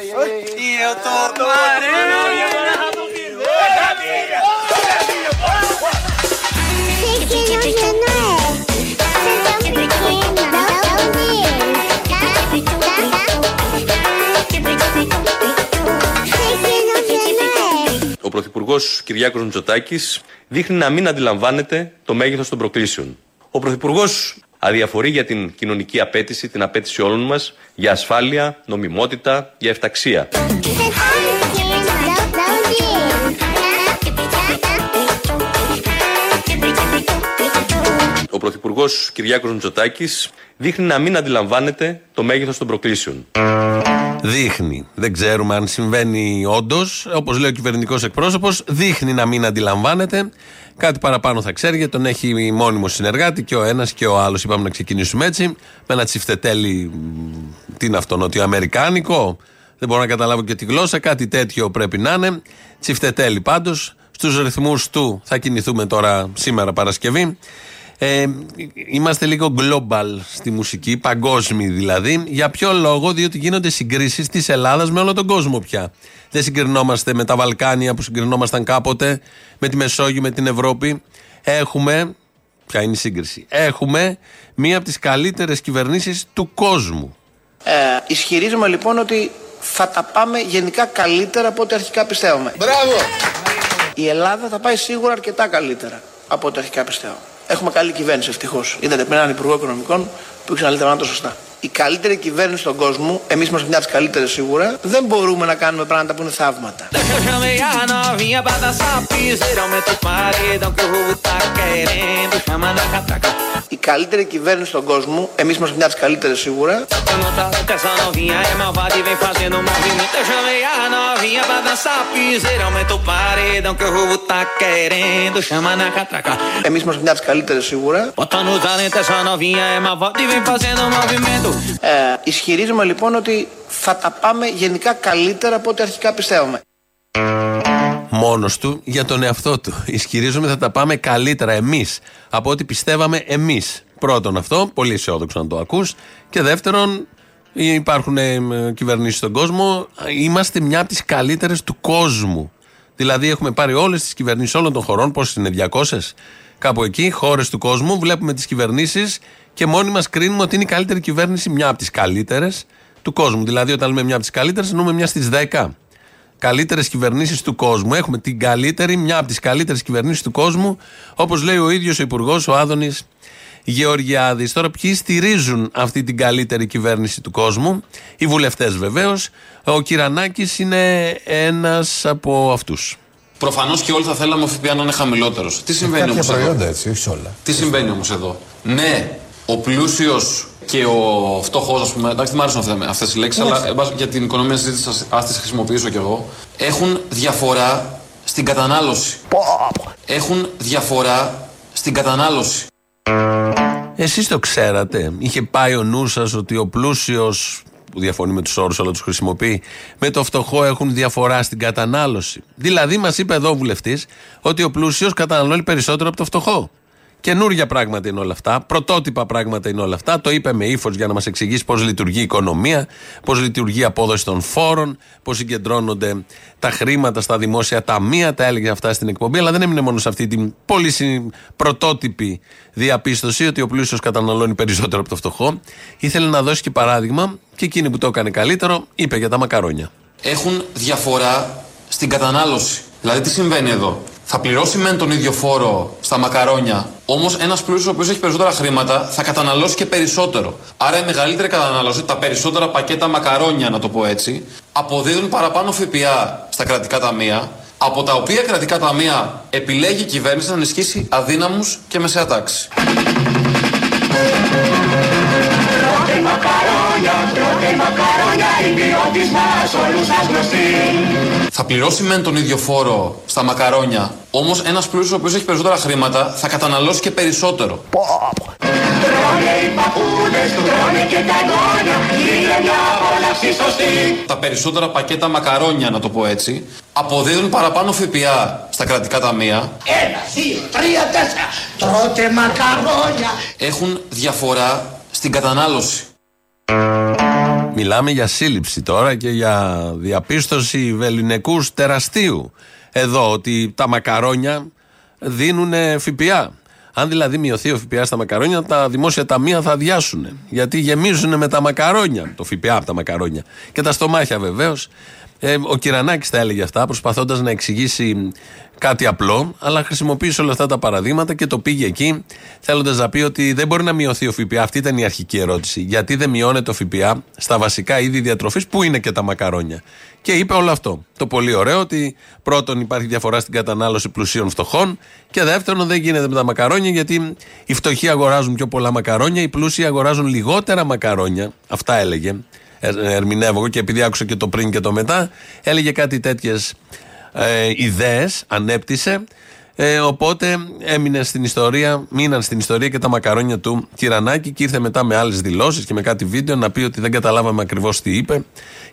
Io torno a Ο Πρωθυπουργός Κυριάκος Μητσοτάκης δείχνει να μην αντιλαμβάνεται το μέγεθος των προκλήσεων. Ο Πρωθυπουργός αδιαφορεί για την κοινωνική απέτηση, την απέτηση όλων μας για ασφάλεια, νομιμότητα, για εφταξία. Ο Πρωθυπουργός Κυριάκος Μητσοτάκης δείχνει να μην αντιλαμβάνεται το μέγεθος των προκλήσεων. Δείχνει. Δεν ξέρουμε αν συμβαίνει όντως. Όπως λέει ο κυβερνητικός εκπρόσωπος, δείχνει να μην αντιλαμβάνεται. Κάτι παραπάνω θα ξέρει γιατί τον έχει μόνιμο συνεργάτη και ο ένας και ο άλλος. Είπαμε να ξεκινήσουμε έτσι. Με ένα τσιφτετέλι. Τι είναι αυτό, νοτιοαμερικάνικο. Δεν μπορώ να καταλάβω και τη γλώσσα. Κάτι τέτοιο πρέπει να είναι. Τσιφτετέλι πάντως. Στους ρυθμούς του θα κινηθούμε τώρα σήμερα Παρασκευή. Ε, είμαστε λίγο global στη μουσική, παγκόσμιοι δηλαδή. Για ποιο λόγο, διότι γίνονται συγκρίσεις της Ελλάδας με όλο τον κόσμο πια. Δεν συγκρινόμαστε με τα Βαλκάνια που συγκρινόμασταν κάποτε, με τη Μεσόγειο, με την Ευρώπη. Έχουμε. Ποια είναι η σύγκριση. Έχουμε μία από τις καλύτερες κυβερνήσεις του κόσμου. Ε, ισχυρίζομαι λοιπόν ότι θα τα πάμε γενικά καλύτερα από ό,τι αρχικά πιστεύαμε. Μπράβο! Η Ελλάδα θα πάει σίγουρα αρκετά καλύτερα από ό,τι αρχικά πιστεύαμε. Έχουμε καλή κυβέρνηση ευτυχώς. Είδατε πριν έναν Υπουργό Οικονομικών που ήξερε να λέει τα πράγματα σωστά. Η καλύτερη κυβέρνηση στον κόσμο, εμείς είμαστε μια από τις καλύτερες σίγουρα, δεν μπορούμε να κάνουμε πράγματα που είναι θαύματα. Η καλύτερη κυβέρνηση στον κόσμο, εμείς είμαστε μια από τι καλύτερε σίγουρα. Εμεί είμαστε μια από τι καλύτερε σίγουρα. Ε, ισχυρίζομαι λοιπόν ότι θα τα πάμε γενικά καλύτερα από ό,τι αρχικά πιστεύαμε. Μόνος του για τον εαυτό του. Ισχυρίζομαι θα τα πάμε καλύτερα εμείς από ό,τι πιστεύαμε εμείς. Πρώτον αυτό, πολύ αισιόδοξο να το ακούς. Και δεύτερον, υπάρχουν ε, κυβερνήσεις στον κόσμο. Είμαστε μια από τις καλύτερες του κόσμου. Δηλαδή, έχουμε πάρει όλες τις κυβερνήσεις όλων των χωρών, πόσες είναι, 200, κάπου εκεί, χώρες του κόσμου. Βλέπουμε τις κυβερνήσεις και μόνοι μας κρίνουμε ότι είναι η καλύτερη κυβέρνηση, μια από τις καλύτερες του κόσμου. Δηλαδή, όταν λέμε μια από τις καλύτερες, εννοούμε μια στις 10 καλύτερες κυβερνήσεις του κόσμου. Έχουμε την καλύτερη, μια από τις καλύτερες κυβερνήσεις του κόσμου, όπως λέει ο ίδιος ο Υπουργός, ο Άδωνης Γεωργιάδης. Τώρα, ποιοι στηρίζουν αυτή την καλύτερη κυβέρνηση του κόσμου, οι βουλευτές βεβαίως. Ο Κυρανάκης είναι ένας από αυτούς. Προφανώς και όλοι θα θέλαμε ο ΦΠΑ να είναι χαμηλότερος. Τι συμβαίνει όμως προϊόντα έτσι, όχι όλα. Τι συμβαίνει όμως εδώ; Ναι, ο πλούσιος και ο φτωχός, ας πούμε, εντάξει, δεν μου αρέσουν αυτές οι λέξεις, αλλά εν πάση, για την οικονομία συζήτηση, α τις χρησιμοποιήσω κι εγώ, έχουν διαφορά στην κατανάλωση. Έχουν διαφορά στην κατανάλωση. Εσείς το ξέρατε. Είχε πάει ο νους σας ότι ο πλούσιος, που διαφωνεί με τους όρους, αλλά τους χρησιμοποιεί, με το φτωχό έχουν διαφορά στην κατανάλωση. Δηλαδή, μας είπε εδώ ο βουλευτής ότι ο πλούσιος καταναλώνει περισσότερο από το φτωχό. Καινούργια πράγματα είναι όλα αυτά. Πρωτότυπα πράγματα είναι όλα αυτά. Το είπε με ύφος για να μας εξηγήσει πώς λειτουργεί η οικονομία, πώς λειτουργεί η απόδοση των φόρων, πώς συγκεντρώνονται τα χρήματα στα δημόσια ταμεία. Τα έλεγε αυτά στην εκπομπή, αλλά δεν έμεινε μόνο σε αυτή την πολύ συ- πρωτότυπη διαπίστωση ότι ο πλούσιος καταναλώνει περισσότερο από το φτωχό. Ήθελε να δώσει και παράδειγμα και εκείνη που το έκανε καλύτερο είπε για τα μακαρόνια. Έχουν διαφορά στην κατανάλωση. Δηλαδή, τι συμβαίνει εδώ; Θα πληρώσει μεν τον ίδιο φόρο στα μακαρόνια, όμως ένας πλούσιος ο οποίος έχει περισσότερα χρήματα θα καταναλώσει και περισσότερο. Άρα η μεγαλύτερη κατανάλωση, τα περισσότερα πακέτα μακαρόνια, να το πω έτσι, αποδίδουν παραπάνω ΦΠΑ στα κρατικά ταμεία, από τα οποία κρατικά ταμεία επιλέγει η κυβέρνηση να ενισχύσει αδύναμους και μεσαία τάξη. Θα πληρώσει μεν τον ίδιο φόρο στα μακαρόνια, όμως ένας πλούσιος ο οποίος έχει περισσότερα χρήματα θα καταναλώσει και περισσότερο. Τα περισσότερα πακέτα μακαρόνια, να το πω έτσι, αποδίδουν παραπάνω ΦΠΑ στα κρατικά ταμεία. Ένα, δύο, τρία, τέσσερα. Τρώτε μακαρόνια. Έχουν διαφορά στην κατανάλωση. Μιλάμε για σύλληψη τώρα και για διαπίστωση βεληνικούς τεραστίου. Εδώ ότι τα μακαρόνια δίνουν ΦΠΑ. Αν δηλαδή μειωθεί ο ΦΠΑ στα μακαρόνια, τα δημόσια ταμεία θα αδειάσουν. Γιατί γεμίζουν με τα μακαρόνια. Το ΦΠΑ από τα μακαρόνια. Και τα στομάχια βεβαίως. Ε, ο Κυρανάκης τα έλεγε αυτά, προσπαθώντας να εξηγήσει κάτι απλό, αλλά χρησιμοποίησε όλα αυτά τα παραδείγματα και το πήγε εκεί, θέλοντας να πει ότι δεν μπορεί να μειωθεί ο ΦΠΑ. Αυτή ήταν η αρχική ερώτηση. Γιατί δεν μειώνεται ο ΦΠΑ στα βασικά είδη διατροφής, που είναι και τα μακαρόνια. Και είπε όλο αυτό. Το πολύ ωραίο ότι πρώτον υπάρχει διαφορά στην κατανάλωση πλουσίων φτωχών και δεύτερον δεν γίνεται με τα μακαρόνια γιατί οι φτωχοί αγοράζουν πιο πολλά μακαρόνια, οι πλούσιοι αγοράζουν λιγότερα μακαρόνια. Αυτά έλεγε. Ε, ερμηνεύω εγώ και επειδή άκουσα και το πριν και το μετά, έλεγε κάτι τέτοιες ε, ιδέες, ανέπτυσε. Ε, οπότε έμεινε στην ιστορία, μείναν στην ιστορία και τα μακαρόνια του Κυρανάκη και ήρθε μετά με άλλες δηλώσεις και με κάτι βίντεο να πει ότι δεν καταλάβαμε ακριβώς τι είπε.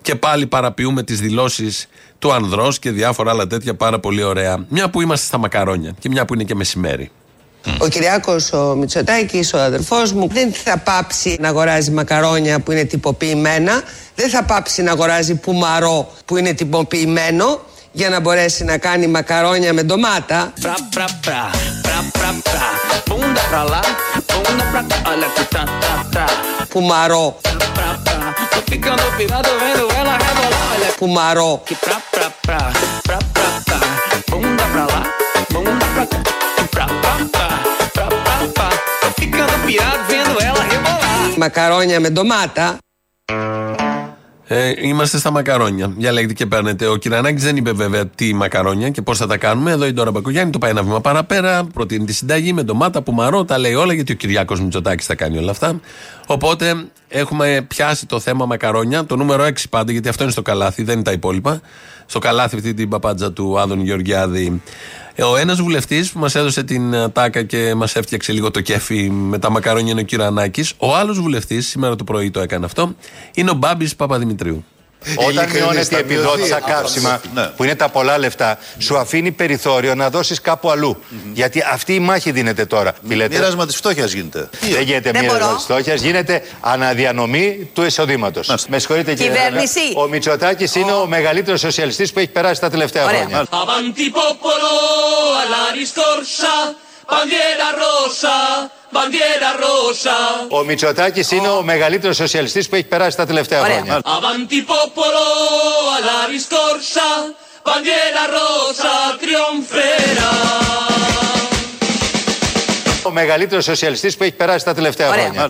Και πάλι παραποιούμε τις δηλώσεις του Ανδρός και διάφορα άλλα τέτοια πάρα πολύ ωραία. Μια που είμαστε στα μακαρόνια και μια που είναι και μεσημέρι. Ο Κυριάκος ο Μητσοτάκης, ο αδερφός μου, δεν θα πάψει να αγοράζει μακαρόνια που είναι τυποποιημένα. Δεν θα πάψει να αγοράζει πουμαρό που είναι τυποποιημένο για να μπορέσει να κάνει μακαρόνια με ντομάτα. Πουμαρό. Πουμαρό. Μακαρόνια με ντομάτα. Ε, είμαστε στα μακαρόνια. Διαλέγετε και παίρνετε. Ο Κυρανάκης δεν είπε βέβαια τι μακαρόνια και πώς θα τα κάνουμε. Εδώ η Ντόρα Μπακογιάννη το πάει ένα βήμα παραπέρα. Προτείνει τη συνταγή με ντομάτα, πουμαρό, τα λέει όλα γιατί ο Κυριάκος Μητσοτάκης θα κάνει όλα αυτά. Οπότε έχουμε πιάσει το θέμα μακαρόνια, το νούμερο 6 πάντα, γιατί αυτό είναι στο καλάθι, δεν είναι τα υπόλοιπα. Στο καλάθι αυτή την παπάντζα του Άδων Γεωργιάδη ο ένας βουλευτής που μας έδωσε την ε, τάκα και μας έφτιαξε λίγο το κέφι με τα μακαρόνια είναι ο κύριο Ανάκη. Ο άλλος βουλευτής, σήμερα το πρωί το έκανε αυτό, είναι ο Μπάμπης Παπαδημητρίου. Όταν μειώνεται η επιδότηση στα καύσιμα, ναι. που είναι τα πολλά λεφτά, σου αφήνει περιθώριο να δώσεις κάπου αλλού. Γιατί αυτή η μάχη δίνεται τώρα. Μοίρασμα της φτώχειας γίνεται. Δεν γίνεται μοίρασμα της φτώχειας, γίνεται αναδιανομή του εισοδήματος. Με συγχωρείτε κύριε Κυβέρνηση. Ο Μητσοτάκης είναι ο μεγαλύτερος σοσιαλιστής που έχει περάσει τα τελευταία χρόνια. Ο Μητσοτάκης είναι ο μεγαλύτερος σοσιαλιστής που έχει περάσει τα τελευταία χρόνια. Avanti popolo alla riscorsa, bandiera rosa trionferà. Ο μεγαλύτερος σοσιαλιστής που έχει περάσει τα τελευταία χρόνια.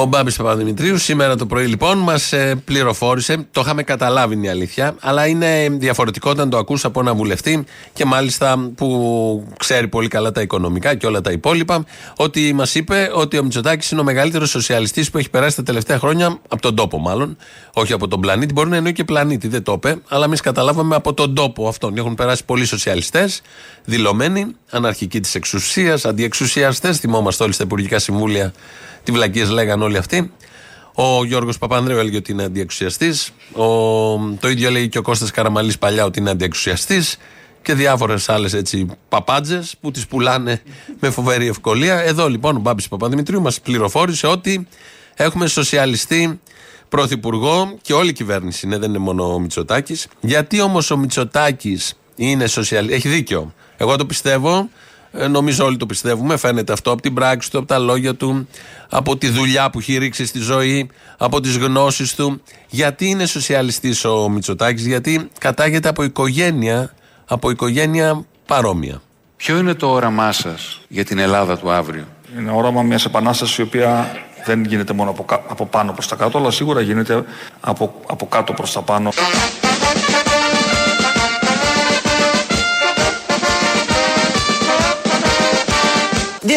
Ο Μπάμπης Παπαδημητρίους σήμερα το πρωί λοιπόν μας ε, πληροφόρησε. Το είχαμε καταλάβει είναι η αλήθεια, αλλά είναι διαφορετικό όταν το ακούσει από ένα βουλευτή και μάλιστα που ξέρει πολύ καλά τα οικονομικά και όλα τα υπόλοιπα. Ότι μας είπε ότι ο Μητσοτάκης είναι ο μεγαλύτερος σοσιαλιστής που έχει περάσει τα τελευταία χρόνια από τον τόπο, μάλλον. Όχι από τον πλανήτη. Μπορεί να εννοεί και πλανήτη, δεν το είπε, αλλά εμείς καταλάβαμε από τον τόπο αυτόν. Έχουν περάσει πολλοί σοσιαλιστές, δηλωμένοι, αναρχικοί της εξουσίας, αντιεξουσιαστές. Θυμόμαστε όλοι στα Υπουργικά Συμβούλια τι βλακίες λέγανε όλοι αυτοί. Ο Γιώργος Παπανδρέου έλεγε ότι είναι αντιεξουσιαστής. Το ίδιο λέει και ο Κώστας Καραμαλής παλιά ότι είναι αντιεξουσιαστής. Και διάφορες άλλες έτσι παπάντζες που τις πουλάνε με φοβερή ευκολία. Εδώ λοιπόν ο Μπάμπης Παπαδημητρίου μας πληροφόρησε ότι έχουμε σοσιαλιστή πρωθυπουργό και όλη η κυβέρνηση είναι, δεν είναι μόνο ο Μητσοτάκης. Γιατί όμως ο Μητσοτάκης είναι σοσιαλιστή. Έχει δίκιο. Εγώ το πιστεύω. Ε, νομίζω όλοι το πιστεύουμε. Φαίνεται αυτό από την πράξη του, από τα λόγια του, από τη δουλειά που έχει ρίξει στη ζωή, από τις γνώσεις του. Γιατί είναι σοσιαλιστής ο Μητσοτάκης, Γιατί κατάγεται από οικογένεια, από οικογένεια παρόμοια. Ποιο είναι το όραμά σας για την Ελλάδα του αύριο, Είναι όραμα μιας επανάστασης η οποία δεν γίνεται μόνο από, από πάνω προς τα κάτω, αλλά σίγουρα γίνεται από, από κάτω προς τα πάνω.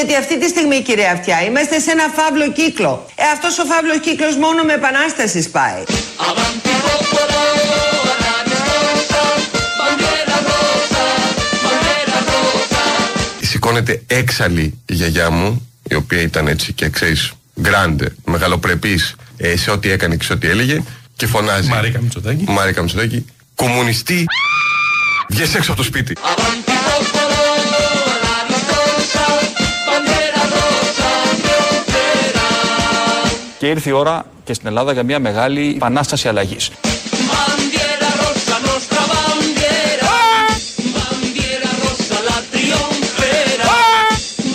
Διότι αυτή τη στιγμή, κύριε Αυτιά, είμαστε σε ένα φαύλο κύκλο. Ε, αυτός ο φαύλος κύκλος μόνο με επανάστασης πάει. Σηκώνεται έξαλλη η γιαγιά μου, η οποία ήταν έτσι και ξέρεις, γκράντε, μεγαλοπρεπής ε, σε ό,τι έκανε και σε ό,τι έλεγε και φωνάζει. Μαρίκα Μητσοτάκη. Μαρίκα Μητσοτάκη. Κομμουνιστή. Βγες έξω από το σπίτι. Και ήρθε η ώρα και στην Ελλάδα για μια μεγάλη επανάσταση αλλαγής. Bandiera rossa, nostra bandiera. Bandiera rossa, la trionfera.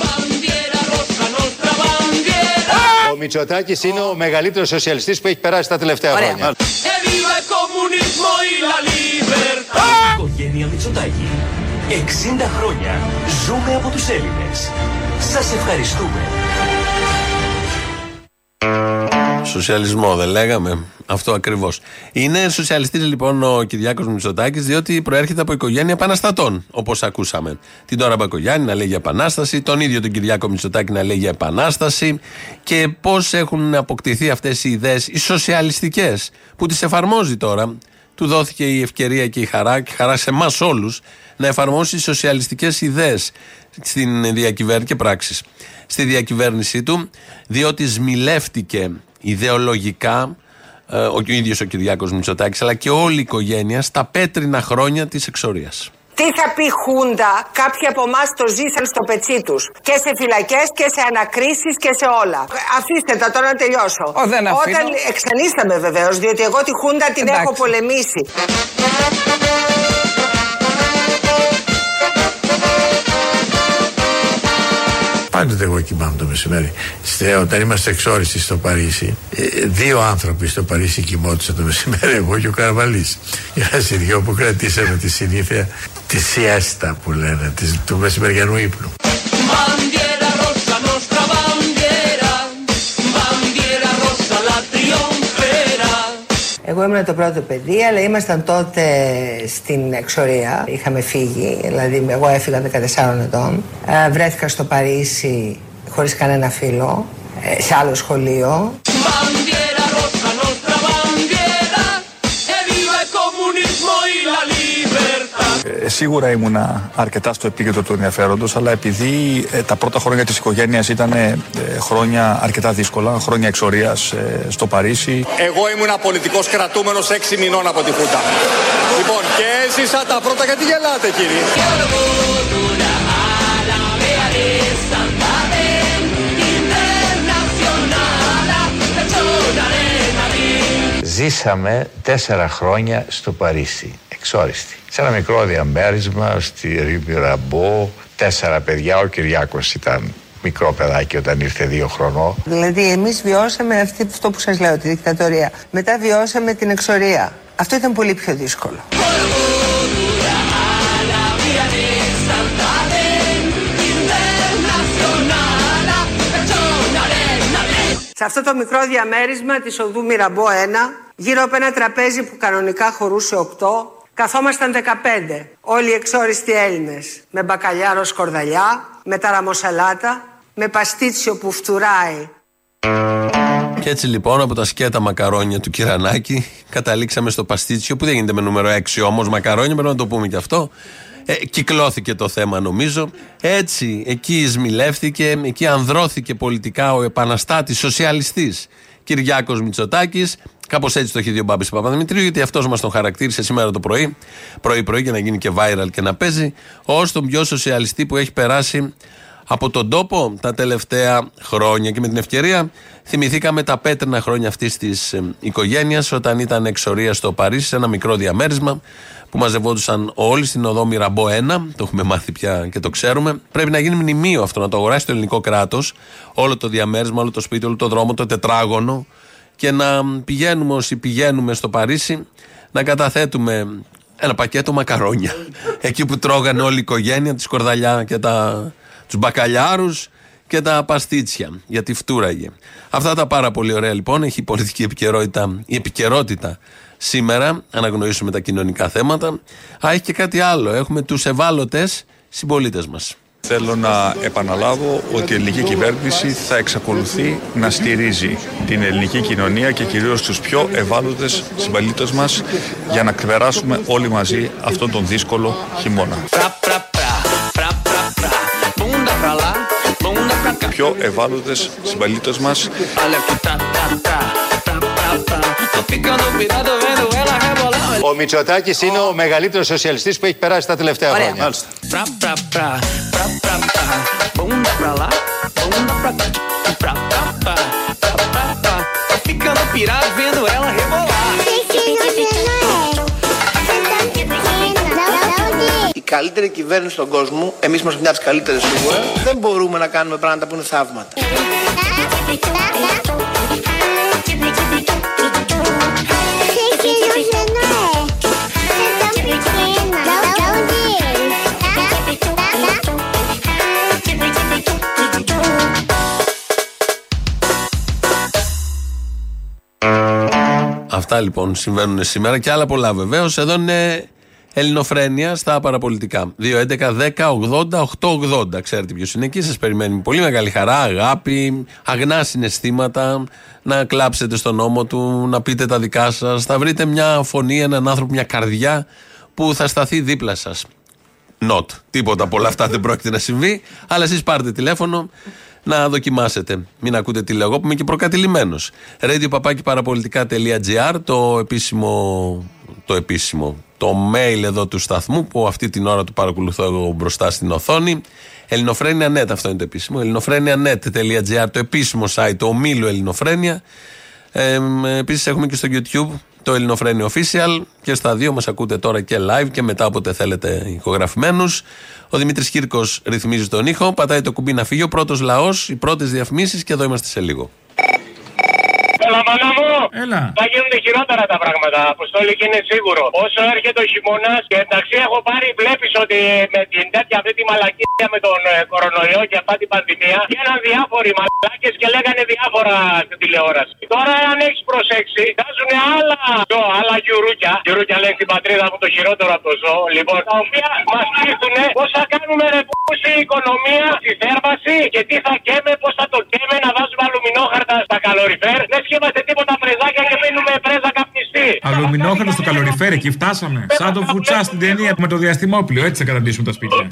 Bandiera rossa, nostra bandiera. Ο Μητσοτάκης είναι ο μεγαλύτερος σοσιαλιστής που έχει περάσει τα τελευταία χρόνια. E viva il comunismo e la libertà. Οικογένεια Μητσοτάκη. 60 χρόνια ζούμε από τους Έλληνες. Σας ευχαριστούμε. Σοσιαλισμό δεν λέγαμε. Αυτό ακριβώς. Είναι σοσιαλιστής λοιπόν ο Κυριάκος Μητσοτάκης, διότι προέρχεται από οικογένεια επαναστατών, όπως ακούσαμε. Την τώρα Μπακογιάννη να λέει για επανάσταση, τον ίδιο τον Κυριάκο Μητσοτάκη να λέει για επανάσταση και πώς έχουν αποκτηθεί αυτές οι ιδέες, οι σοσιαλιστικές, που τις εφαρμόζει τώρα. Του δόθηκε η ευκαιρία και η χαρά, και χαρά σε εμάς όλους, να εφαρμόσει σοσιαλιστικές ιδέες στην διακυβέρνηση και πράξεις. Στη διακυβέρνησή του, διότι σμιλεύτηκε ιδεολογικά ε, ο ίδιος ο Κυριάκος Μητσοτάκης αλλά και όλη η οικογένεια στα πέτρινα χρόνια της εξορίας. Τι θα πει Χούντα, κάποιοι από εμάς το ζήσαν στο πετσί τους. Και σε φυλακές και σε ανακρίσεις και σε όλα. Αφήστε τα τώρα να τελειώσω. Ω, δεν αφήνω. Όταν εξανίσταμε βεβαίως, διότι εγώ τη Χούντα την Εντάξει. έχω πολεμήσει. Πάντοτε εγώ κοιμάμαι το μεσημέρι. Στε, όταν είμαστε εξόριστοι στο Παρίσι, ε, δύο άνθρωποι στο Παρίσι κοιμόντουσαν το μεσημέρι, εγώ και ο Καρβαλής. Είμαστε δυο που κρατήσαμε τη συνήθεια τη σιέστα που λένε, της, του μεσημεριανού ύπνου. Εγώ ήμουν το πρώτο παιδί, αλλά ήμασταν τότε στην εξορία. Είχαμε φύγει, δηλαδή εγώ έφυγα 14 ετών. Ε, βρέθηκα στο Παρίσι χωρίς κανένα φίλο, ε, σε άλλο σχολείο. Σίγουρα ήμουνα αρκετά στο επίκεντρο του ενδιαφέροντος, αλλά επειδή ε, τα πρώτα χρόνια της οικογένειας ήταν ε, χρόνια αρκετά δύσκολα, χρόνια εξορίας ε, στο Παρίσι. Εγώ ήμουν πολιτικός κρατούμενος 6 μηνών από τη Χούτα. Λοιπόν, και έζησα τα πρώτα γιατί γελάτε, κύριε; Ζήσαμε τέσσερα χρόνια στο Παρίσι, εξόριστη. Σε ένα μικρό διαμέρισμα στη Ρήμη Ραμπό, τέσσερα παιδιά, ο Κυριάκος ήταν μικρό παιδάκι όταν ήρθε δύο χρονών. Δηλαδή εμείς βιώσαμε αυτή, αυτό που σας λέω, τη δικτατορία. Μετά βιώσαμε την εξορία. Αυτό ήταν πολύ πιο δύσκολο. Αυτό το μικρό διαμέρισμα της οδού Μυραμπό 1, γύρω από ένα τραπέζι που κανονικά χωρούσε 8, καθόμασταν 15. Όλοι οι εξόριστοι Έλληνες. Με μπακαλιάρο σκορδαλιά, με ταραμοσαλάτα, με παστίτσιο που φτουράει. Και έτσι λοιπόν από τα σκέτα μακαρόνια του Κυρανάκη καταλήξαμε στο παστίτσιο που δεν γίνεται με νούμερο 6 όμως μακαρόνια, πρέπει να το πούμε και αυτό. Ε, κυκλώθηκε το θέμα νομίζω. Έτσι, εκεί εισμιλεύθηκε, εκεί ανδρώθηκε πολιτικά ο επαναστάτης σοσιαλιστής Κυριάκος Μητσοτάκης. Κάπως έτσι το έχει δει ο Μπάμπης Παπαδημητρίου, γιατί αυτός μας τον χαρακτήρισε σήμερα το πρωί, πρωί-πρωί για να γίνει και viral και να παίζει, ω τον πιο σοσιαλιστή που έχει περάσει από τον τόπο τα τελευταία χρόνια. Και με την ευκαιρία θυμηθήκαμε τα πέτρινα χρόνια αυτής της ε, οικογένειας, όταν ήταν εξορία στο Παρίσι, σε ένα μικρό διαμέρισμα που μαζευόντουσαν όλοι στην οδό Μυραμπό 1. Το έχουμε μάθει πια και το ξέρουμε. Πρέπει να γίνει μνημείο αυτό, να το αγοράσει το ελληνικό κράτος. Όλο το διαμέρισμα, όλο το σπίτι, όλο το δρόμο, το τετράγωνο. Και να πηγαίνουμε όσοι πηγαίνουμε στο Παρίσι να καταθέτουμε ένα πακέτο μακαρόνια. Εκεί που τρώγανε όλη η οικογένεια, τη σκορδαλιά και τα, τους μπακαλιάρους και τα παστίτσια, γιατί φτούραγε. Αυτά τα πάρα πολύ ωραία λοιπόν, έχει η πολιτική επικαιρότητα, η επικαιρότητα σήμερα, αναγνωρίσουμε τα κοινωνικά θέματα. Α, έχει και κάτι άλλο, έχουμε τους ευάλωτες συμπολίτες μας. Θέλω να επαναλάβω ότι η ελληνική κυβέρνηση θα εξακολουθεί να στηρίζει την ελληνική κοινωνία και κυρίως τους πιο ευάλωτες συμπαλίτες μας για να ξεπεράσουμε όλοι μαζί αυτόν τον δύσκολο χειμώνα. Πιο ευάλωτες συμπαλίτες μας Ο Μητσοτάκης είναι ο μεγαλύτερος σοσιαλιστής που έχει περάσει τα τελευταία Ωραία. χρόνια. pirar vendo ela rebolar. Η καλύτερη κυβέρνηση στον κόσμο, εμείς είμαστε μια από τις καλύτερες σίγουρα, δεν μπορούμε να κάνουμε πράγματα που είναι θαύματα. Αυτά λοιπόν συμβαίνουν σήμερα και άλλα πολλά βεβαίως. Εδώ είναι Ελληνοφρένεια στα παραπολιτικά. 2.11.10.80.880. Ξέρετε ποιος είναι εκεί. Σας περιμένει με πολύ μεγάλη χαρά, αγάπη, αγνά συναισθήματα. Να κλάψετε στον νόμο του, να πείτε τα δικά σας. Θα βρείτε μια φωνή, έναν άνθρωπο, μια καρδιά που θα σταθεί δίπλα σας. Not. Τίποτα από όλα αυτά δεν πρόκειται να συμβεί. Αλλά εσείς πάρτε τηλέφωνο να δοκιμάσετε. Μην ακούτε τι λέω εγώ που είμαι και προκατηλημένος. Radio το επίσημο, το επίσημο, το mail εδώ του σταθμού που αυτή την ώρα του παρακολουθώ εγώ μπροστά στην οθόνη. Ελληνοφρένια.net, αυτό είναι το επίσημο. Ελληνοφρένια.net.gr, το επίσημο site, το ομίλου Ελληνοφρένια. Ε, Επίσης έχουμε και στο YouTube το Ελληνοφρένιο Official και στα δύο μας ακούτε τώρα και live και μετά όποτε θέλετε ηχογραφημένους. Ο Δημήτρης Κύρκος ρυθμίζει τον ήχο, πατάει το κουμπί να φύγει. Ο πρώτος λαός, οι πρώτες διαφημίσεις και εδώ είμαστε σε λίγο. Έλα, μάνα μου! Έλα. Θα γίνουν χειρότερα τα πράγματα. Αποστόλη και είναι σίγουρο. Όσο έρχεται ο χειμώνας και εντάξει έχω πάρει, βλέπεις ότι με την τέτοια αυτή τη μαλακία με τον ε, κορονοϊό και αυτά την πανδημία γίνανε διάφοροι μαλάκες και λέγανε διάφορα στην τηλεόραση. Τώρα, αν έχεις προσέξει, βγάζουν άλλα ζώα, άλλα γιουρούκια. Γιουρούκια λένε στην πατρίδα μου το χειρότερο από το ζώο. Λοιπόν, τα οποία μας πείθουν πώς θα κάνουμε ρε πούση οικονομία, στη θέρμανση και τι θα καίμε, πώς θα το καίμε να βάζουμε αλουμινόχαρτα στα καλοριφέρ. Δεν είμαστε τίποτα πρεζάκια και μείνουμε πρέζα καπνιστή. Αλουμινόχαρτο στο καλοριφέρ, εκεί φτάσαμε. Σαν το φουτσά στην ταινία με το διαστημόπλιο, έτσι θα καταντήσουμε τα σπίτια.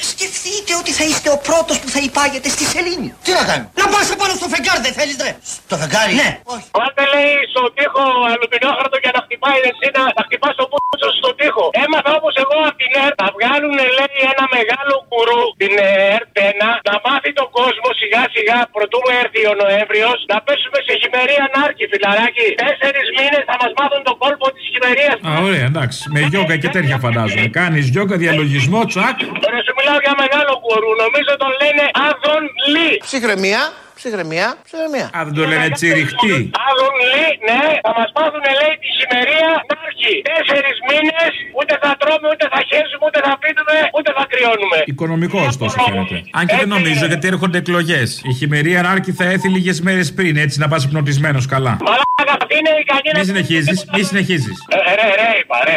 Σκεφτείτε ότι θα είστε ο πρώτος που θα υπάγεται στη σελήνη. Τι να κάνει. Να πας πάνω στο φεγγάρι, δεν θέλεις, ρε. Στο φεγγάρι; Ναι. Βάλτε λέει στον τοίχο αλουμινόχαρτο για να χτυπάει εσύ να, να χτυπάς το πούτσο στον τοίχο. Έμαθα όπως εγώ από την ΕΡΤ να βγάλουν λέει ένα μεγάλο κουρού την ΕΡΤ 1 να μάθει τον κόσμο σιγά σιγά πρωτού έρθει ο Νοέμβριος να πέσουμε σε χειμερία νάρκη φιλαράκι. Τέσσερις μήνες θα μας μάθουν τον κόλπο της χειμερίας. Α, ωραία, εντάξει. Με γιόγκα και τέτοια φαντάζομαι. Κάνεις γιόγκα, διαλογισμό, τσακ. Τώρα σου μιλάω για μεγάλο κουρού. Νομίζω τον λένε Άδων Λί. Ψυχραιμία, ψυχραιμία, ψυχραιμία. Α, δεν το λένε τσιριχτή. Άδων Λί, ναι, θα μας μάθουν λέει τη χειμερία νάρκη. Τέσσερις μήνες ούτε θα τρώμε, ούτε θα χέζουμε, ούτε θα πίνουμε, ούτε θα κρυώνουμε. Οικονομικός ωστόσο φαίνεται. Αν και δεν νομίζω γιατί έρχονται εκλογές. Η χειμερία Νάρκη θα έρθει λίγες μέρες πριν, έτσι να πας πνοτισμένος καλά. Μαλάκα, αυτή είναι η κανένα. Μη συνεχίζεις, μη συνεχίζεις. Ε, ρε, ρε, είπα, ρε.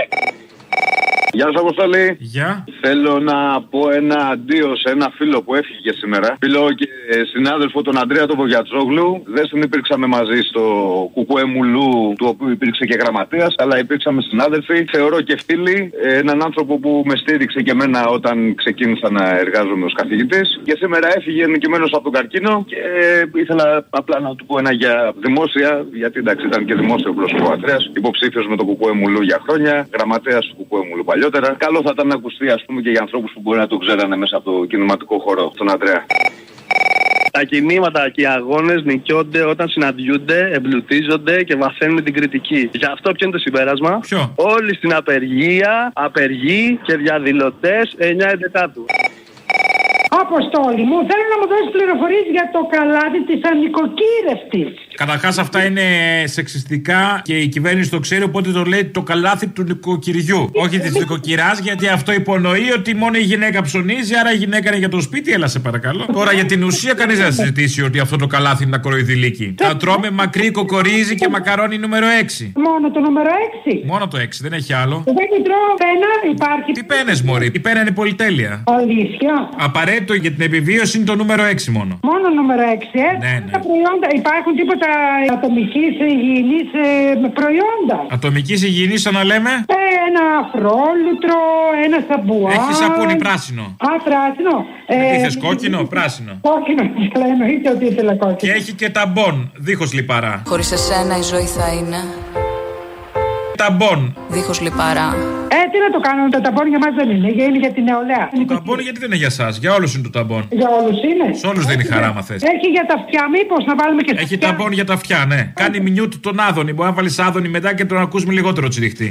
Γεια σας, Αποστολή. Γεια. Θέλω να πω ένα αντίο σε ένα φίλο που έφυγε σήμερα. Φίλο και συνάδελφο τον Αντρέα τον Βογιατσόγλου. Δεν συνυπήρξαμε μαζί στο Κουκουέ Μουλού, του οποίου υπήρξε και γραμματέας, αλλά υπήρξαμε συνάδελφοι. Θεωρώ και φίλοι. ε, Έναν άνθρωπο που με στήριξε και εμένα όταν ξεκίνησα να εργάζομαι ως καθηγητής. Και σήμερα έφυγε νικημένο από τον καρκίνο και ε, ήθελα απλά να του πω ένα για δημόσια, γιατί εντάξει ήταν και δημόσιο πρόσωπο ο Αντρέα. Υποψήφιος με το Κουκουέ Μουλού για χρόνια. Γραμματέας του Κουκουέ Μουλού παλιότερα. Καλό θα ήταν να ακουστεί, ας πούμε, και για ανθρώπους που μπορεί να το ξέρανε μέσα από το κινηματικό χώρο, τον Αντρέα. Τα κινήματα και οι αγώνες νικιώνται όταν συναντιούνται, εμπλουτίζονται και βαθαίνουν την κριτική. Γι' αυτό ποιο είναι το συμπέρασμα; Ποιο; Όλοι στην απεργία, απεργοί και διαδηλωτές 9-11. Αποστόλη μου, θέλω να μου δώσεις πληροφορίες για το καλάδι της ανοικοκύρευτη. Καταρχάς αυτά είναι σεξιστικά και η κυβέρνηση το ξέρει, οπότε το λέει το καλάθι του νοικοκυριού. Όχι της νοικοκυράς, γιατί αυτό υπονοεί ότι μόνο η γυναίκα ψωνίζει, άρα η γυναίκα είναι για το σπίτι, έλα σε παρακαλώ. Τώρα για την ουσία κανείς δεν θα συζητήσει ότι αυτό το καλάθι είναι ακροϊδηλίκι. Θα τρώμε μακρύ κοκορίζι και μακαρόνι νούμερο 6. Μόνο το νούμερο 6. Μόνο το 6, δεν έχει άλλο. Δεν τρώω πένα, υπάρχει. Τι πένες, Μωρή, η πένα είναι πολυτέλεια. Αλήθεια; Απαραίτητο για την επιβίωση είναι το νούμερο 6 μόνο. Μόνο νούμερο 6, ε; Ναι, ναι. Τα προϊόντα, υπάρχουν τίποτα ατομική υγιεινή ε, προϊόντα. Ατομική υγιεινή, σαν να λέμε; Ε, ένα αφρόλουτρο, ένα σαμπουά. Έχεις σαπούνι πράσινο. Α, πράσινο. Ε, Τι θες κόκκινο, πράσινο. Κόκκινο, ήθελα, εννοείται ότι ήθελα κόκκινο. Και έχει και ταμπον, δίχως λιπαρά. Χωρίς εσένα η ζωή θα είναι ταμπον. Δίχως λιπαρά. Ε, τι να το κάνουμε, το ταμπόν για μας δεν είναι, για- είναι για την νεολαία. Το ταμπον γιατί δεν είναι για εσά, για όλους είναι το ταμπον. Για όλους είναι. Σε όλους δίνει χαρά, άμα θες. Έχει για τα αυτιά, μήπως να βάλουμε και στα Έχει αυτιά. ταμπον για τα αυτιά, ναι. Κάνει μινιούτ τον Άδωνη. Μπορεί να βάλεις Άδωνη μετά και τον ακούς με λιγότερο τσιριχτή.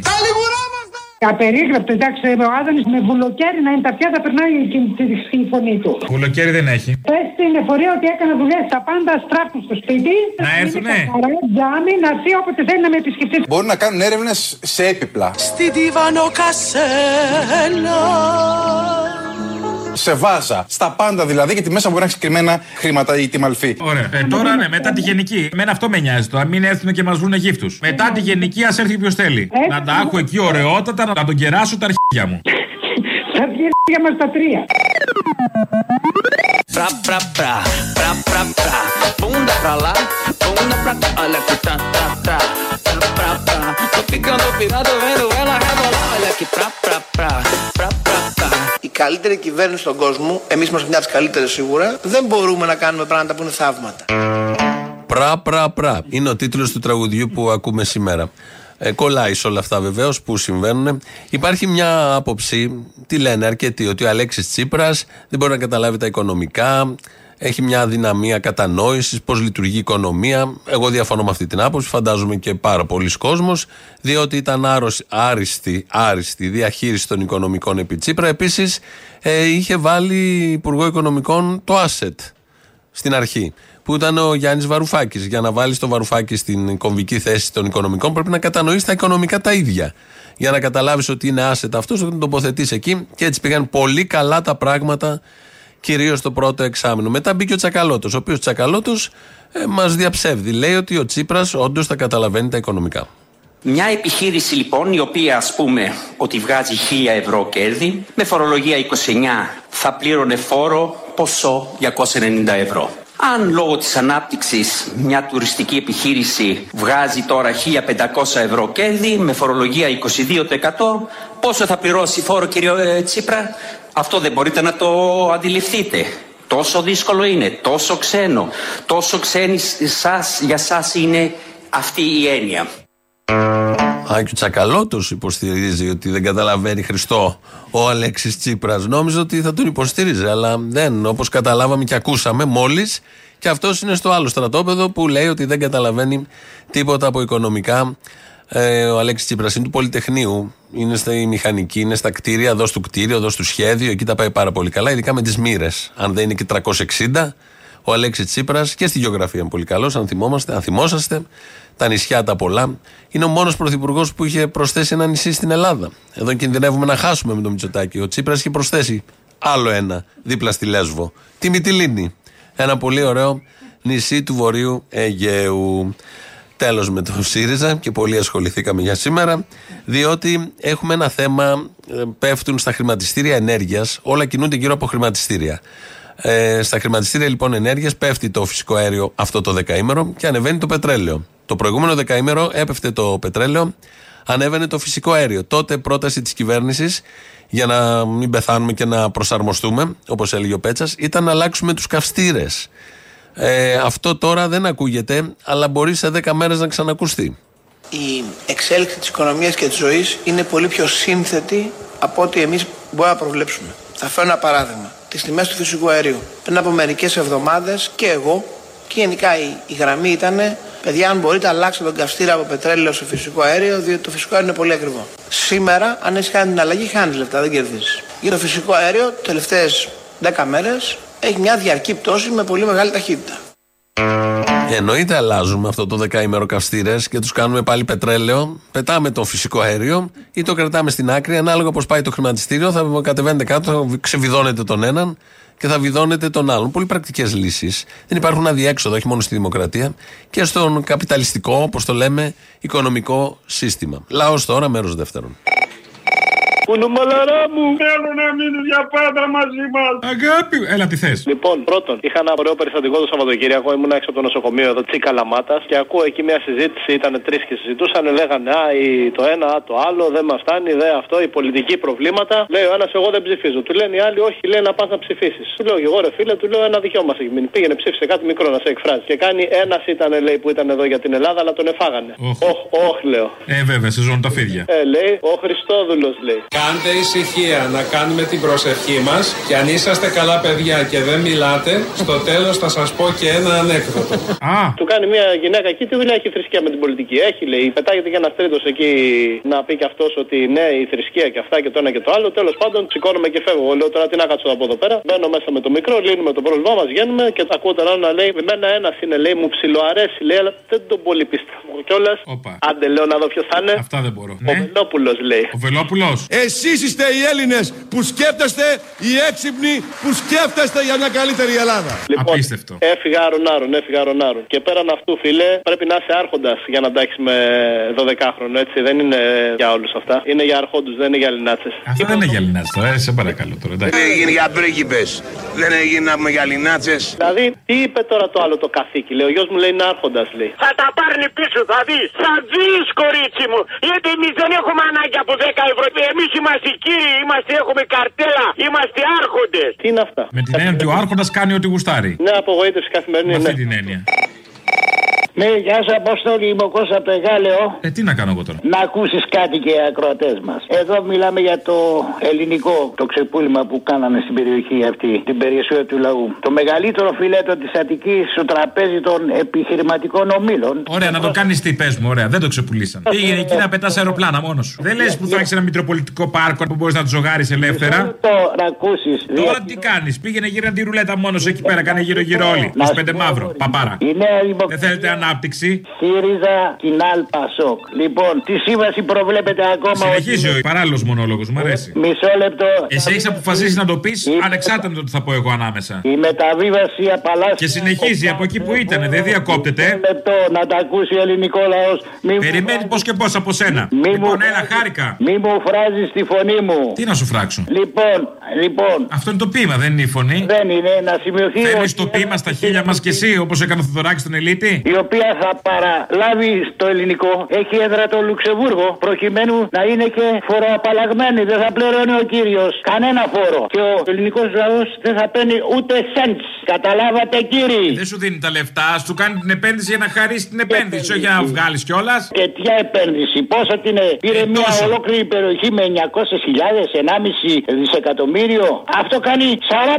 Απερίγραπτο, εντάξει, ο Άδωνης με βουλοκαίρι να είναι τα αυτιά, θα περνάει και τη τη φωνή του. Κουλοκαίρι δεν έχει. Πες στην εφορία ότι έκανε δουλειές στα πάντα, στράφουν στο σπίτι. Να έρθουνε. Είναι καθαρά, Τζάμι, να έρθει όποτε θέλει να με επισκεφτεί. Μπορούν να κάνουν έρευνες σε έπιπλα. Στη Τίβανο Κασένα Σε βάζα. Στα πάντα δηλαδή, γιατί μέσα μπορεί να έχεις κρυμμένα χρήματα ή τη μαλφή. Ωραία. Ε, τώρα ναι, μετά τη γενική. Εμένα αυτό με νοιάζει τώρα. Μην έρθουν και μας βρουν γύφτους. Μετά τη γενική, ας έρθει ποιος θέλει. Να τα έχω εκεί ωραιότατα, να τον κεράσω τα αρχίδια μου. Θα βγει για μας τα τρία. Pra, pra, pra, pra, pra, pra Bunda pra lá, bunda pra cá Olha que tá, tá, tá Pra, pra, pra Tô ficando pirado vendo ela rebolar Olha que pra, pra, pra καλύτερη κυβέρνηση στον κόσμο, εμείς είμαστε μια από τι καλύτερες σίγουρα, δεν μπορούμε να κάνουμε πράγματα που είναι θαύματα. Πρα, πρα, πρα. Είναι ο τίτλος του τραγουδιού που ακούμε σήμερα. Ε, κολλάει σε όλα αυτά βεβαίως που συμβαίνουν. Υπάρχει μια άποψη, τι λένε αρκετοί, ότι ο Αλέξης Τσίπρας δεν μπορεί να καταλάβει τα οικονομικά, έχει μια αδυναμία κατανόησης, πώς λειτουργεί η οικονομία. Εγώ διαφωνώ με αυτή την άποψη, φαντάζομαι και πάρα πολλοί κόσμος, διότι ήταν άρρωση- άριστη, άριστη διαχείριση των οικονομικών επί Τσίπρα. Επίσης, ε, είχε βάλει Υπουργό Οικονομικών το asset στην αρχή. Που ήταν ο Γιάννης Βαρουφάκης. Για να βάλεις το Βαρουφάκη στην κομβική θέση των οικονομικών, πρέπει να κατανοείς τα οικονομικά τα ίδια. Για να καταλάβεις ότι είναι asset αυτός, τον τοποθετείς εκεί και έτσι πήγαν πολύ καλά τα πράγματα, κυρίως το πρώτο εξάμεινο. Μετά μπήκε ο Τσακαλώτος, ο οποίος Τσακαλώτος ε, μας διαψεύδει. Λέει ότι ο Τσίπρας όντως τα καταλαβαίνει τα οικονομικά. Μια επιχείρηση λοιπόν η οποία ας πούμε ότι βγάζει 1000 ευρώ κέρδη με φορολογία 29 θα πλήρωνε φόρο ποσό 290 ευρώ. Αν λόγω της ανάπτυξης μια τουριστική επιχείρηση βγάζει τώρα 1500 ευρώ κέρδη με φορολογία 22% πόσο θα πληρώσει φόρο κύριο ε, Τσίπρα; Αυτό δεν μπορείτε να το αντιληφθείτε. Τόσο δύσκολο είναι, τόσο ξένο, τόσο ξένη σας, για σας είναι αυτή η έννοια. Α, και ο Τσακαλώτος υποστηρίζει ότι δεν καταλαβαίνει Χριστό ο Αλέξης Τσίπρας. Νόμιζα ότι θα τον υποστήριζε, αλλά δεν. Όπως καταλάβαμε και ακούσαμε μόλις, και αυτός είναι στο άλλο στρατόπεδο που λέει ότι δεν καταλαβαίνει τίποτα από οικονομικά. Ε, ο Αλέξης Τσίπρας είναι του Πολυτεχνείου. Είναι στη μηχανική, είναι στα κτίρια, εδώ στο κτίριο, εδώ στο σχέδιο. Εκεί τα πάει πάρα πολύ καλά, ειδικά με τις μοίρες. Αν δεν είναι και 360, ο Αλέξης Τσίπρας και στη γεωγραφία είναι πολύ καλός, αν θυμόμαστε, αν θυμόσαστε. Τα νησιά τα πολλά. Είναι ο μόνος πρωθυπουργός που είχε προσθέσει ένα νησί στην Ελλάδα. Εδώ κινδυνεύουμε να χάσουμε με τον Μητσοτάκη. Ο Τσίπρας είχε προσθέσει άλλο ένα δίπλα στη Λέσβο. Τη Μυτιλίνη. Ένα πολύ ωραίο νησί του βορείου Αιγαίου. Τέλος με το ΣΥΡΙΖΑ και πολύ ασχοληθήκαμε για σήμερα, διότι έχουμε ένα θέμα. ε, Πέφτουν στα χρηματιστήρια ενέργειας, όλα κινούνται γύρω από χρηματιστήρια. Ε, στα χρηματιστήρια λοιπόν ενέργειας πέφτει το φυσικό αέριο αυτό το δεκαήμερο και ανεβαίνει το πετρέλαιο. Το προηγούμενο δεκαήμερο έπεφτε το πετρέλαιο, ανέβαινε το φυσικό αέριο. Τότε πρόταση της κυβέρνησης για να μην πεθάνουμε και να προσαρμοστούμε, όπως έλεγε ο Πέτσας, ήταν να αλλάξουμε τους καυστήρες. Ε, αυτό τώρα δεν ακούγεται, αλλά μπορεί σε 10 μέρες να ξανακουστεί. Η εξέλιξη της οικονομίας και της ζωής είναι πολύ πιο σύνθετη από ό,τι εμείς μπορούμε να προβλέψουμε. Θα φέρω ένα παράδειγμα. Τις τιμές του φυσικού αερίου. Πριν από μερικές εβδομάδες και εγώ και γενικά η, η γραμμή ήταν παιδιά αν μπορείτε αλλάξτε τον καυστήρα από πετρέλαιο σε φυσικό αέριο διότι το φυσικό αέριο είναι πολύ ακριβό. Σήμερα αν έχεις κάνει την αλλαγή χάνεις λεφτά, δεν κερδίζεις. Για το φυσικό αέριο τελευταίες 10 μέρες έχει μια διαρκή πτώση με πολύ μεγάλη ταχύτητα. Εννοείται αλλάζουμε αυτό το δεκαήμερο καυστήρες και τους κάνουμε πάλι πετρέλαιο. Πετάμε το φυσικό αέριο ή το κρατάμε στην άκρη. Ανάλογα πώς πάει το χρηματιστήριο, θα κατεβαίνετε κάτω, θα ξεβιδώνετε τον έναν και θα βιδώνετε τον άλλον. Πολύ πρακτικές λύσεις. Δεν υπάρχουν αδιέξοδα, όχι μόνο στη δημοκρατία, και στον καπιταλιστικό, όπως το λέμε, οικονομικό σύστημα. Λαός τώρα, μέρος δεύτερον. Κουνουμαλαρά μου. Θέλω να μείνουν για πάντα μαζί μας. Αγάπη, έλα τι θες; Λοιπόν, πρώτον, είχα ένα ωραίο περιστατικό το Σαββατοκύριακο. Ήμουν έξω από το νοσοκομείο εδώ, Τσίκα Λαμάτα. Και ακούω εκεί μια συζήτηση, ήταν τρεις και συζητούσαν. Λέγανε Α, η- το ένα, α, το άλλο, δεν μας φτάνει, δε αυτό, οι πολιτικοί προβλήματα. Λέει ο ένας, εγώ δεν ψηφίζω. Του λένε οι άλλοι, όχι, λέει να πας να ψηφίσεις. Του λέω, εγώ ρε φίλε, του λέω ένα δικαίωμα έχει μείνει. Πήγαινε, ψήφισε κάτι μικρό να σε εκφράζει. Και κάνει ένας ήταν, λέει, που ήταν εδώ για την Ελλάδα, αλλά τον εφάγανε. Όχ, όχ, λέω. Ε, βέβαια, σε ζώνουν τα φίδια. Ε, λέει, ο Χριστόδουλος λέει. Κάντε ησυχία να κάνουμε την προσευχή μας και αν είσαστε καλά παιδιά και δεν μιλάτε, στο τέλος θα σας πω και ένα ανέκδοτο. Του κάνει μια γυναίκα εκεί, τι δουλειά έχει η θρησκεία με την πολιτική. Έχει, λέει. Πετάγεται και ένα τρίτο εκεί να πει και αυτός ότι ναι, η θρησκεία και αυτά και το ένα και το άλλο. Τέλος πάντων, σηκώνομαι και φεύγω. Λέω τώρα τι να κάτσω από εδώ πέρα. Μπαίνω μέσα με το μικρό, λύνουμε το πρόβλημά μας, βγαίνουμε και τα ακούω τον άλλο να λέει: Εμένα ένα είναι, λέει, μου ψιλοαρέσει, λέει, αλλά δεν τον πολύ πιστεύω κιόλας. Άντε, λέω να δω ποιος θα είναι. Αυτά δεν μπορώ. Ο Βελόπουλος λέει. Ο Βελόπουλος. Εσείς είστε οι Έλληνες που σκέφτεστε, οι έξυπνοι που σκέφτεστε για μια καλύτερη Ελλάδα. Λοιπόν, Έφυγα αρονάρων, έφυγα αρονάρων. Και πέραν αυτού, φίλε, πρέπει να είσαι άρχοντας για να εντάξει με 12χρονο, έτσι. Δεν είναι για όλους αυτά. Είναι για αρχόντους, δεν είναι για λινάτσε. Αυτό δεν είναι για λινάτσε τώρα, ε, σε παρακαλώ τώρα. εντάξει. Δεν έγινε για πρίγκιπες. Δεν έγινε να πούμε για λινάτσε. Δηλαδή, τι είπε τώρα το άλλο το καθήκη, λέει. Ο γιος μου λέει είναι άρχοντας, λέει. Θα τα πάρνει πίσω, θα δει. Θα δει, κορίτσι μου. Γιατί εμείς δεν έχουμε ανάγκη από 10 ευρώ. Εμείς είμαστε κύριοι, είμαστε, έχουμε καρτέλα, είμαστε άρχοντες. Τι είναι αυτά; Με την έννοια ότι ο Άρχοντας κάνει ό,τι γουστάρει. Ναι, απογοήτευση καθημερινή. Με αυτή ναι. την έννοια. Ναι, γεια σα, Αποστόλη, είμαι ο Κώστας από το Εγάλεο. Ε, τι να κάνω εγώ τώρα; Να ακούσεις κάτι και οι ακροατές μας. Εδώ μιλάμε για το ελληνικό, το ξεπούλημα που κάνανε στην περιοχή αυτή, την περιουσία του λαού. Το μεγαλύτερο φιλέτο της Αττικής στο τραπέζι των επιχειρηματικών ομίλων. Ωραία, να το κάνεις τι πες μου, ωραία, δεν το ξεπουλήσαν. Πήγαινε εκεί να πετάς αεροπλάνα μόνος σου. Δεν λες που θα έχει ένα μητροπολιτικό πάρκο που μπορείς να του ζωγάρει ελεύθερα. Το να ακούσεις. Τώρα τι κάνεις, πήγαινε γύρω τη ρουλέτα μόνος εκεί πέρα, κάνε γύρω-γύρω όλοι. Να Του σου πέντε πω, μαύρο, παπάρα. Η νέα δημοκρατία. Δεν θέλετε ανάπτυξη. ΣΥΡΙΖΑ Κινάλ Πασόκ. Λοιπόν, τη σύμβαση προβλέπεται ακόμα. Συνεχίζει ο παράλληλος μονόλογος, μου αρέσει. Μισό λεπτό. Εσύ έχεις αποφασίσει να το πεις ανεξάρτητα με το τι θα πω εγώ ανάμεσα. Η μεταβίβαση απαλλάσσεων. Και συνεχίζει από εκεί που ήταν, δεν διακόπτεται. ε. λεπτό να τα ακούσει ο ελληνικό λαός. Περιμένει πώς και πώς από σένα. Λοιπόν, έλα, χάρηκα. Μη μου φράζεις τη φωνή μου. Τι να σου φράξω; Λοιπόν, λοιπόν. Αυτό είναι το ποίημα, δεν είναι η φωνή; Δεν είναι, να σημειωθεί. Φέρνει ότι το ποίημα στα χίλια μας και εσύ, όπως έκανε ο Θοδωράκη στον Ελίτη; η οποία θα παραλάβει στο ελληνικό έχει έδρα το Λουξεμβούργο προκειμένου να είναι και φοροαπαλλαγμένη. Δεν θα πληρώνει ο κύριος κανένα φόρο. Και ο ελληνικός λαός δεν θα παίρνει ούτε cents. Καταλάβατε κύριοι; Δεν σου δίνει τα λεφτά, σου κάνει την επένδυση για να χαρίσει την επένδυση, όχι για να βγάλεις κιόλας. Και ποια επένδυση, πόσο την ε, πήρε μια τόσο. ολόκληρη περιοχή με 900.000, 1,5 δισεκατομμύριο; Αυτό κάνει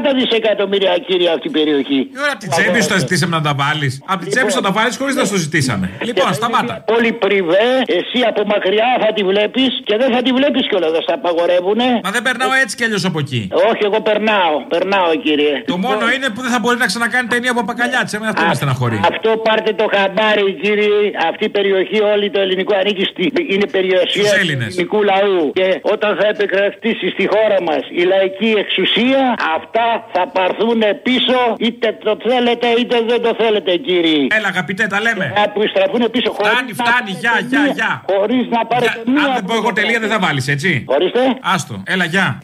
40 δισεκατομμύρια κύριε αυτή η περιοχή. Τώρα την τσέπη σου τα ζητήσαμε να τα βάλεις. Από την τσέπη σου θα τα βάλεις χωρίς να σου το ζητήσαμε. Λοιπόν, σταμάτα. Πολύ πριβέ, εσύ από μακριά θα τη βλέπεις και δεν θα τη βλέπεις κιόλας, θα στα απαγορεύουνε. Μα δεν περνάω έτσι κι αλλιώς από εκεί. Όχι, εγώ περνάω, περνάω κύριε. Το μόνο είναι που δεν θα μπορεί να ξανακάνει ταινία από πακαλιάτσε. Εμένα αυτό με στεναχωρεί. Αυτό πάρτε το χαμπάρι, κύριε. Αυτή η περιοχή, όλη το ελληνικό ανήκει στη. είναι περιουσία Στους του Έλληνες. ελληνικού λαού. Και όταν θα επικρατήσει στη χώρα μας η λαϊκή εξουσία, αυτά θα πάρθουν πίσω, είτε το θέλετε είτε δεν το θέλετε, κύριε. Έλα, αγαπητέ, τα λέμε. Θα που στραφούν πίσω χωρίς Φτάνει, να φτάνει, πάρετε γεια, γεια, μία- γεια. Χωρίς να πάρετε Για- μία Αν δεν πω εγώ τελεία, δεν θα βάλεις, έτσι. Ορίστε. Άστο, έλα, γεια.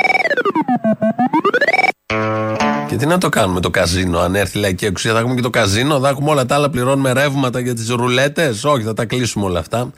Και τι να το κάνουμε το καζίνο, αν έρθει η λαϊκή εξουσία, θα έχουμε και το καζίνο, θα έχουμε όλα τα άλλα, πληρώνουμε ρεύματα για τις ρουλέτες. Όχι, θα τα κλείσουμε όλα αυτά.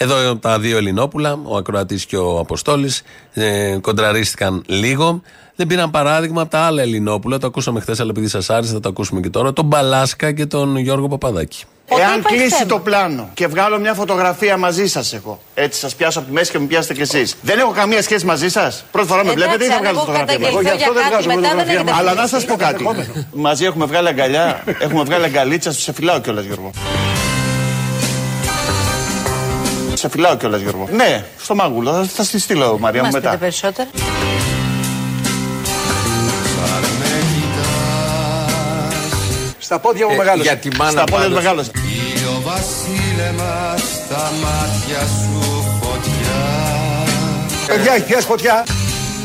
Εδώ τα δύο Ελληνόπουλα, ο Ακροατής και ο Αποστόλης, ε, κοντραρίστηκαν λίγο. Δεν πήραν παράδειγμα από τα άλλα Ελληνόπουλα, το ακούσαμε χθες, αλλά επειδή σας άρεσε, θα το ακούσουμε και τώρα. Τον Μπαλάσκα και τον Γιώργο Παπαδάκη. Εάν κλείσει το πλάνο και βγάλω μια φωτογραφία μαζί σας, εγώ. Έτσι, σας πιάσω από τη μέση και με πιάσετε κι εσείς. Δεν έχω καμία σχέση μαζί σας. Πρώτη φορά με Εντάξει, βλέπετε ή θα αν βγάλω εγώ φωτογραφία μαζί; καταγγελθώ Εγώ γι' αυτό για δεν κάτι, βγάζω μετά δεν φωτογραφία έχετε μαζί. Αλλά να σχέση. σα πω κάτι. Μαζί έχουμε βγάλει αγκαλιά, έχουμε βγάλει αγκαλίτσα, σε φυλάω κιόλας, Γιώργο. Σε φυλάω κιόλας, Γιώργο. Ναι, στο μάγουλο. Θα, θα στη στείλω, Μαρία μου Μας πείτε μετά. περισσότερο. Στα πόδια μου Ε, μεγάλωσε. για τη μάνα Στα πόδια μου πάντως. μεγάλωσε. Ήλιο βασίλεμα στα μάτια σου φωτιά Παιδιά, έχει πιάσει φωτιά.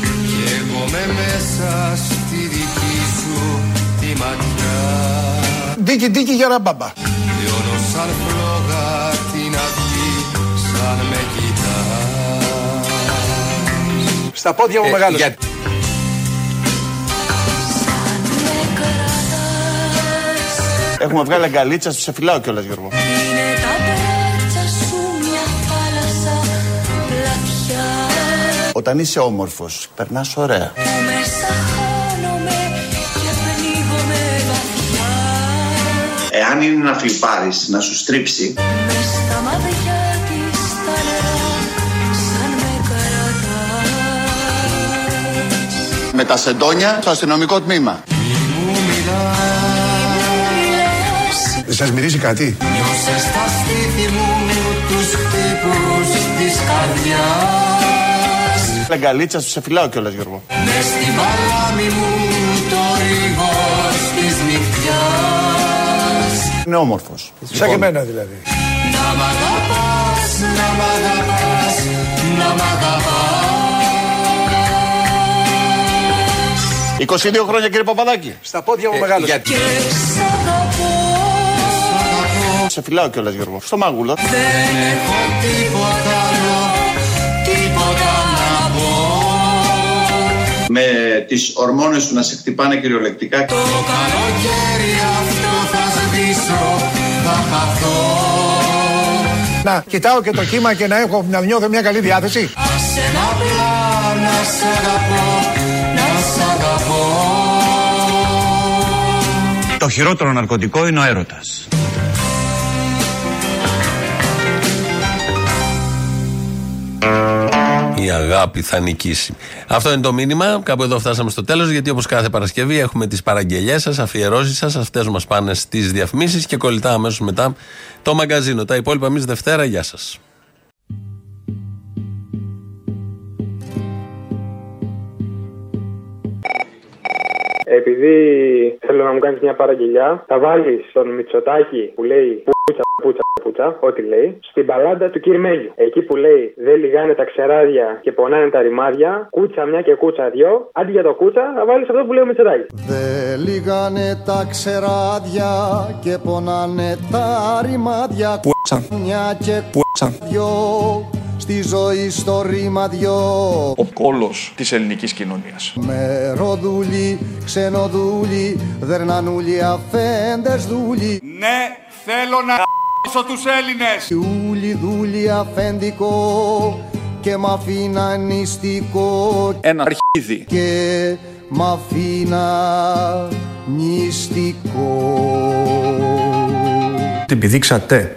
Κι εγώ με μέσα στη δική σου τη ματιά Δίκη, δίκη για ραμπάμπα. Λιώνω σαν φλόγα Στα πόδια μου Ε, μεγάλος. για- Έχουμε βγάλει αγκαλίτσα, σε φυλάω κιόλας Γιώργο. Είναι τα μπράτσα σου μια θάλασσα πλατιά Όταν είσαι όμορφος, περνάς ωραία. Που μέσα χάνομαι και πνίγομαι βαθιά Εάν είναι να φλιπάρεις, να σου στρίψει, Μες στα μάτια Με τα σεντόνια στο αστυνομικό τμήμα. Σας μυρίζει κάτι; Νιώσες στα στήθη μου τους χτύπους της καρδιάς Αγκαλίτσα, σε φυλάω κιόλας Γιώργο. Μες στη μαλάμη μου το ρίγος της νυχτιάς Είναι όμορφος. Σαν και εμένα δηλαδή. Να μ' αγαπάς, να μ' αγαπάς, να μ' αγαπάς 22 χρόνια κύριε Παπαδάκη. Στα πόδια μου μεγάλος. γιατί- Και σ' αγαπώ Σε φυλάω κιόλας Γιώργο. Στο μάγουλο. Δεν έχω τίποτα άλλο, τίποτα να πω με τις ορμόνες του να σε χτυπάνε κυριολεκτικά. Το καλοκαίρι αυτό θα σβήσω, θα χαθώ Να κοιτάω και το κύμα και να έχω να νιώθω μια καλή διάθεση. Άσε να απλά να σ' αγαπώ, Το χειρότερο ναρκωτικό είναι ο έρωτας. Η αγάπη θα νικήσει. Αυτό είναι το μήνυμα. Κάπου εδώ φτάσαμε στο τέλος. Γιατί όπως κάθε Παρασκευή έχουμε τις παραγγελίε σας, αφιερώσεις σας. Αυτές μας πάνε στις διαφημίσεις και κολλητά αμέσως μετά το μαγκαζίνο. Τα υπόλοιπα εμείς Δευτέρα. Γεια σας. Επειδή θέλω να μου κάνεις μια παραγγελιά, θα βάλεις τον Μητσοτάκη που λέει πούτσα, πούτσα, πούτσα, ό,τι λέει, στην παλάντα του Κυρμέλιου. Εκεί που λέει δεν λιγάνε τα ξεράδια και πονάνε τα ρημάδια, κούτσα μια και κούτσα δυο, αντί για το κούτσα θα βάλεις αυτό που λέει ο Μητσοτάκης. Δε λίγανε τα ξεράδια και πονάνε τα ρημάδια Μια και δυο στη ζωή στο ρήμα δυο ο κόλος της ελληνικής κοινωνίας. Μεροδούλοι, ξενοδούλοι, δερνανούλοι, αφέντες δούλοι Ναι, θέλω να ***σω τους Έλληνες. Ούλοι δούλοι αφέντικο και μ' αφήνα νηστικό Ένα αρχίδι. και μ' αφήνα νηστικό Την πηδήξατε.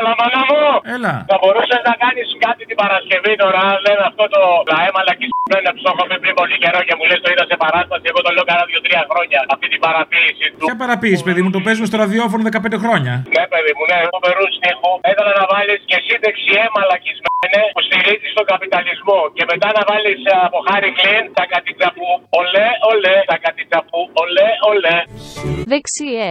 Έλα, μάνα μου! Έλα. Θα μπορούσες να κάνεις κάτι την Παρασκευή τώρα, λένε αυτό το πλαέμα λακισμένο που το έχω πει πριν πολύ καιρό και μου λες το είδα σε παράσταση. Εγώ το λέω κανένα δύο-τρία χρόνια. Αυτή την παραποίηση του. Ποια παραποίηση, παιδί μου, το παίζουμε στο ραδιόφωνο 15 χρόνια. Ναι, παιδί μου, ναι, εγώ περούς στίχο. Ήθελα να βάλεις και εσύ δεξιέ μαλακισμένες που στηρίζει τον καπιταλισμό. Και μετά να βάλεις από Χάρη Κλίν τα κατιτσαπού. Ολέ, ολέ, τα κατιτσαπού. Ολέ, ολέ. Δεξιέ.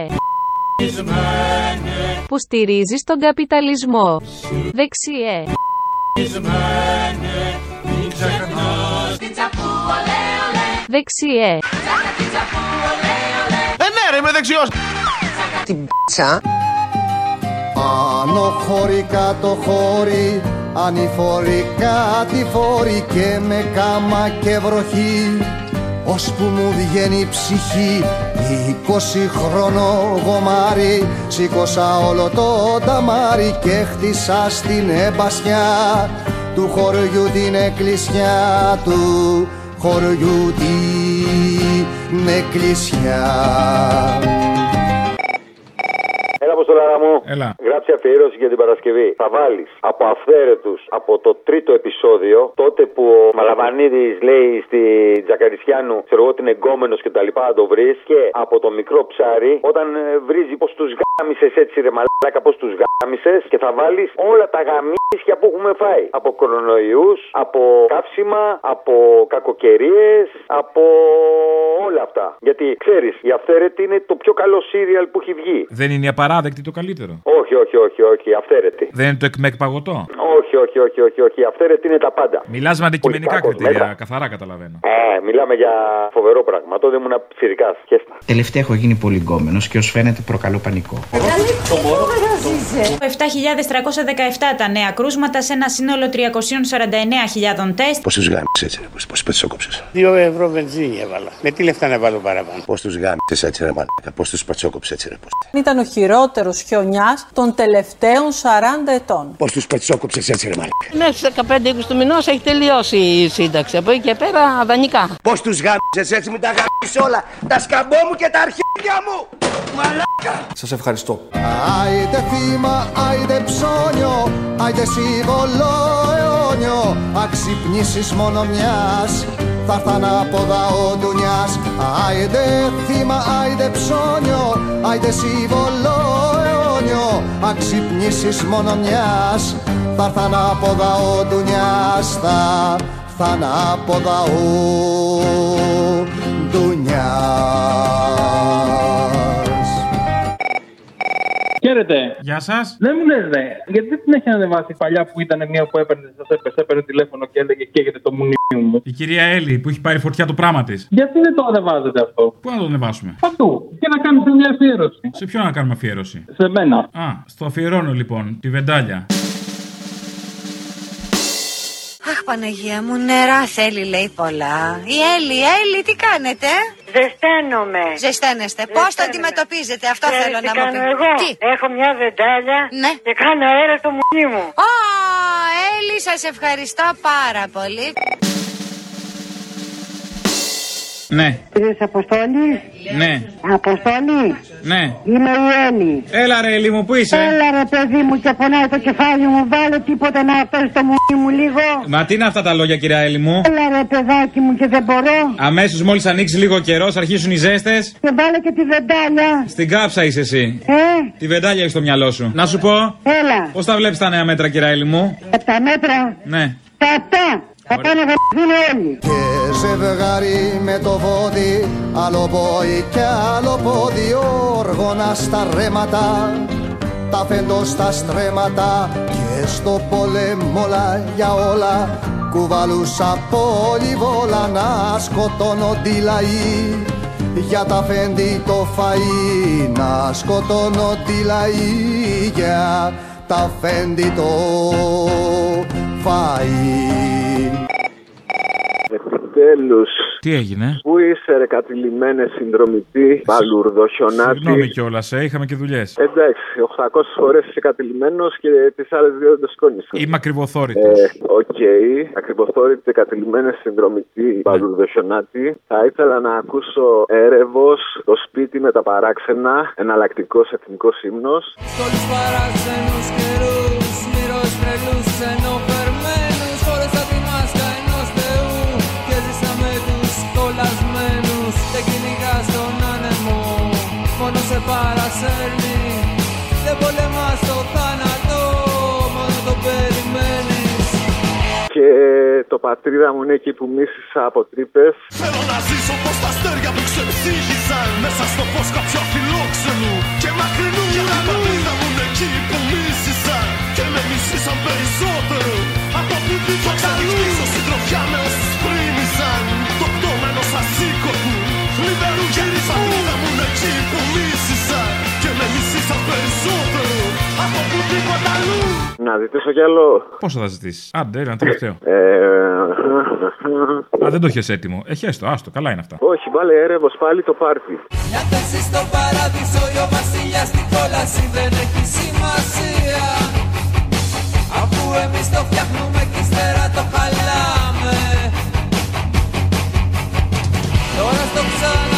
Που στηρίζεις τον καπιταλισμό. Δεξιέ. Δεξιέ. Ε, ναι, ρε, είμαι δεξιός. Την πίτσα. Άνω χώρι, κάτω χώρι, ανηφορικά τη φόρη και με κάμα και βροχή ώσπου μου βγαίνει η ψυχή είκοσι χρόνο γομάρι σήκωσα όλο το ταμάρι και χτίσα στην εμπασιά του χωριού την εκκλησιά του. Χωριού την εκκλησιά. Έλα, Αποστολάρα μου. Έλα. Γράψε αφιέρωση για την Παρασκευή. Θα βάλεις από αυθαίρετους από το τρίτο επεισόδιο, τότε που ο Μαλαβανίδης λέει στη Τζακαρισιάνου, ξέρω εγώ, την εγκόμενος και τα λοιπά, να το βρεις. Και από το μικρό ψάρι, όταν ε, βρίζει πώς τους γάμισες έτσι, ρε μαλάκα, πώς τους γάμισες. Και θα βάλεις όλα τα γαμίσια που έχουμε φάει. Από κορονοϊούς, από καύσιμα, από κακοκαιρίες, από όλα αυτά. Γιατί ξέρεις, η αυθαίρετη είναι το πιο καλό σύριαλ που έχει βγει. Δεν είναι η απαράδεκτη το καλύτερο. Όχι, όχι, όχι, όχι, αυθαίρετη. Δεν είναι το εκμεκ παγωτό; Όχι, όχι, όχι, όχι, όχι, αυθαίρετη είναι τα πάντα. Μιλάς με αντικειμενικά Όχι, κακός, κριτήρια. μετά. Καθαρά καταλαβαίνω. Ε, μιλάμε για φοβερό πράγμα. Τότε ήμουν φυσικά. Χέστα. Τελευταία έχω γίνει πολύ γκόμενος και ως φαίνεται προκαλώ πανικό. 7.317 τα νέα κρούσματα σε ένα σύνολο 349.000 τεστ. Πώς τους γάμισες έτσι, ρε, πώ πετσόκοψε. Δύο ευρώ βενζίνη έβαλα. Με τι λεφτά να βάλω παραπάνω; Πώς τους γάμισες έτσι, ρε μαλάκα. Πώς τους πατσόκοψες έτσι, ρε. Ήταν ο χειρότερος χιονιάς των τελευταίων 40 ετών. Πώς τους πατσόκοψε έτσι, ρε μαλάκα; Μέχρι στις 15-20 του μηνός έχει τελειώσει η σύνταξη. Από εκεί και πέρα δανεικά. Πώς τους γάμισες έτσι, μην τα γάμισες όλα. Τα σκαμπό μου και τα αρχίδια μου. Μαλάκα. Σας ευχαριστώ. Άιντε θύμα, άιντε ψώνιο, άιντε σύμβολο αιώνιο, αξυπνήσεις μόνο μιας, θα έρθαν από ο ντουνιάς. Άιντε θύμα, άιντε ψώνιο, άιντε σύμβολο αιώνιο, αξυπνήσεις μόνο μιας, θα έρθαν από ο ντουνιάς, θα έρθαν από ο ντουνιάς. Χαίρετε. Γεια σας. Δεν μου λες, ρε, γιατί δεν την έχει ανεβάσει παλιά που ήταν μία που έπαιρνε, σας έπαιρνε, έπαιρνε τηλέφωνο και έλεγε καίγεται το μουνί μου. Η κυρία Έλλη που έχει πάρει φωτιά το πράγμα της. Γιατί δεν το ανεβάζετε αυτό; Πού να το ανεβάσουμε; Παντού. Και να κάνετε μια αφιέρωση. Σε ποιον να κάνουμε αφιέρωση; Σε μένα. Α, στο αφιερώνω λοιπόν, τη βεντάλια. Παναγία μου, νερά θέλει, λέει πολλά. Η Έλλη, Έλλη, τι κάνετε; Ζεσταίνομαι. Ζεσταίνεστε. Πώς το αντιμετωπίζετε, αυτό Ξέρεις θέλω τι να μου κάνω πείτε. εγώ; Τι; Έχω μια βεντάλια Ναι. και κάνω αέρα στο μουνί μου. Ω, Έλλη, σας ευχαριστώ πάρα πολύ. Ναι, Κύριε Αποστόλη. ναι, Αποστόλη. ναι. Είμαι η Έλλη. Έλα ρε Έλλη μου, πού είσαι; Έλα ρε παιδί μου και πονάει το κεφάλι μου. Βάλε τίποτα να αυτό στο μουνί μου λίγο. Μα τι είναι αυτά τα λόγια κυρία Έλλη μου; Έλα ρε παιδάκι μου και δεν μπορώ. Αμέσως μόλις ανοίξεις λίγο καιρός, αρχίσουν οι ζέστες. Και βάλε και τη βεντάλια. Στην κάψα είσαι εσύ. Ε, Τη βεντάλια έχεις στο μυαλό σου. Να σου πω. έλα. Πώς τα βλέπεις τα νέα μέτρα, κυρία Έλλη μου; Από τα μέτρα. Ναι. Τα αυτά. Θα πάνε να όλοι. Και ζευγάρι με το βόδι, άλλο πόη και άλλο πόδι, όργωνα στα ρέματα, τα φέντο στα στρέμματα και στο πόλεμο όλα για όλα, κουβαλούσα πολυβόλα να σκοτώνονται οι λαοί. Για τα φέντη το φαΐ να σκοτώνονται οι λαοί για τα φέντη το φαΐ. Επιτέλου. Τι έγινε; Πού είσαι, ρε κατηλημένε συνδρομητή, παλουρδοχιονάτη. Συγγνώμη κιόλας, ε, είχαμε και δουλειές. Εντάξει, 800 φορές είσαι κατηλημένος και τις άλλες δύο δεν το σκόνησε. Είμαι ακριβοθόρητος. Ε, Οκ, ακριβοθόρητη κατηλημένες συνδρομητή, παλουρδοχιονάτη. Θα ήθελα να ακούσω έρευος το σπίτι με τα παράξενα, εναλλακτικός εθνικός ύμνος. Στόλους παράξενους καιρούς Μύρος τρελούς ξενοφερμένους Φόρεσα κολλασμένους Δεν κυνηγάς τον άνεμο Μόνος σε παρασέρνει. Δεν πολεμάς το θάνατο Μόνο το περιμένεις. Και το πατρίδα μου είναι εκεί που μίσησα από τρύπες. Θέλω να ζήσω πως τα αστέρια μου ξεψύχησαν Μέσα στο φως κάποιου αφιλόξενου Και μακρινού Για την πατρίδα μου είναι εκεί που μίσησαν. Και με μισήσαν περισσότερο Από οπουδήποτε αλλού Ξεριχτήσω συντροφιά με όσους πρίμησαν Λιβερού Για την πατρίδα μου είναι εκεί που μίσησαν Και με μισήσαν περισσότερο Από οπουδήποτε αλλού Να ζητήσω κι άλλο. Πόσο θα ζητήσεις; Άντε, ένα τελευταίο. Ε, Α, δεν το έχεις έτοιμο. Έχει έστω, άστο, καλά είναι αυτά. όχι, βάλε έρευος πάλι το πάρτι. Μια θέση στο παράδεισο ή ο βασιλιάς στην κόλαση δεν έχει σημασία Αφού εμείς το φτιάχνουμε και ύστερα το χαλάμε Τώρα στο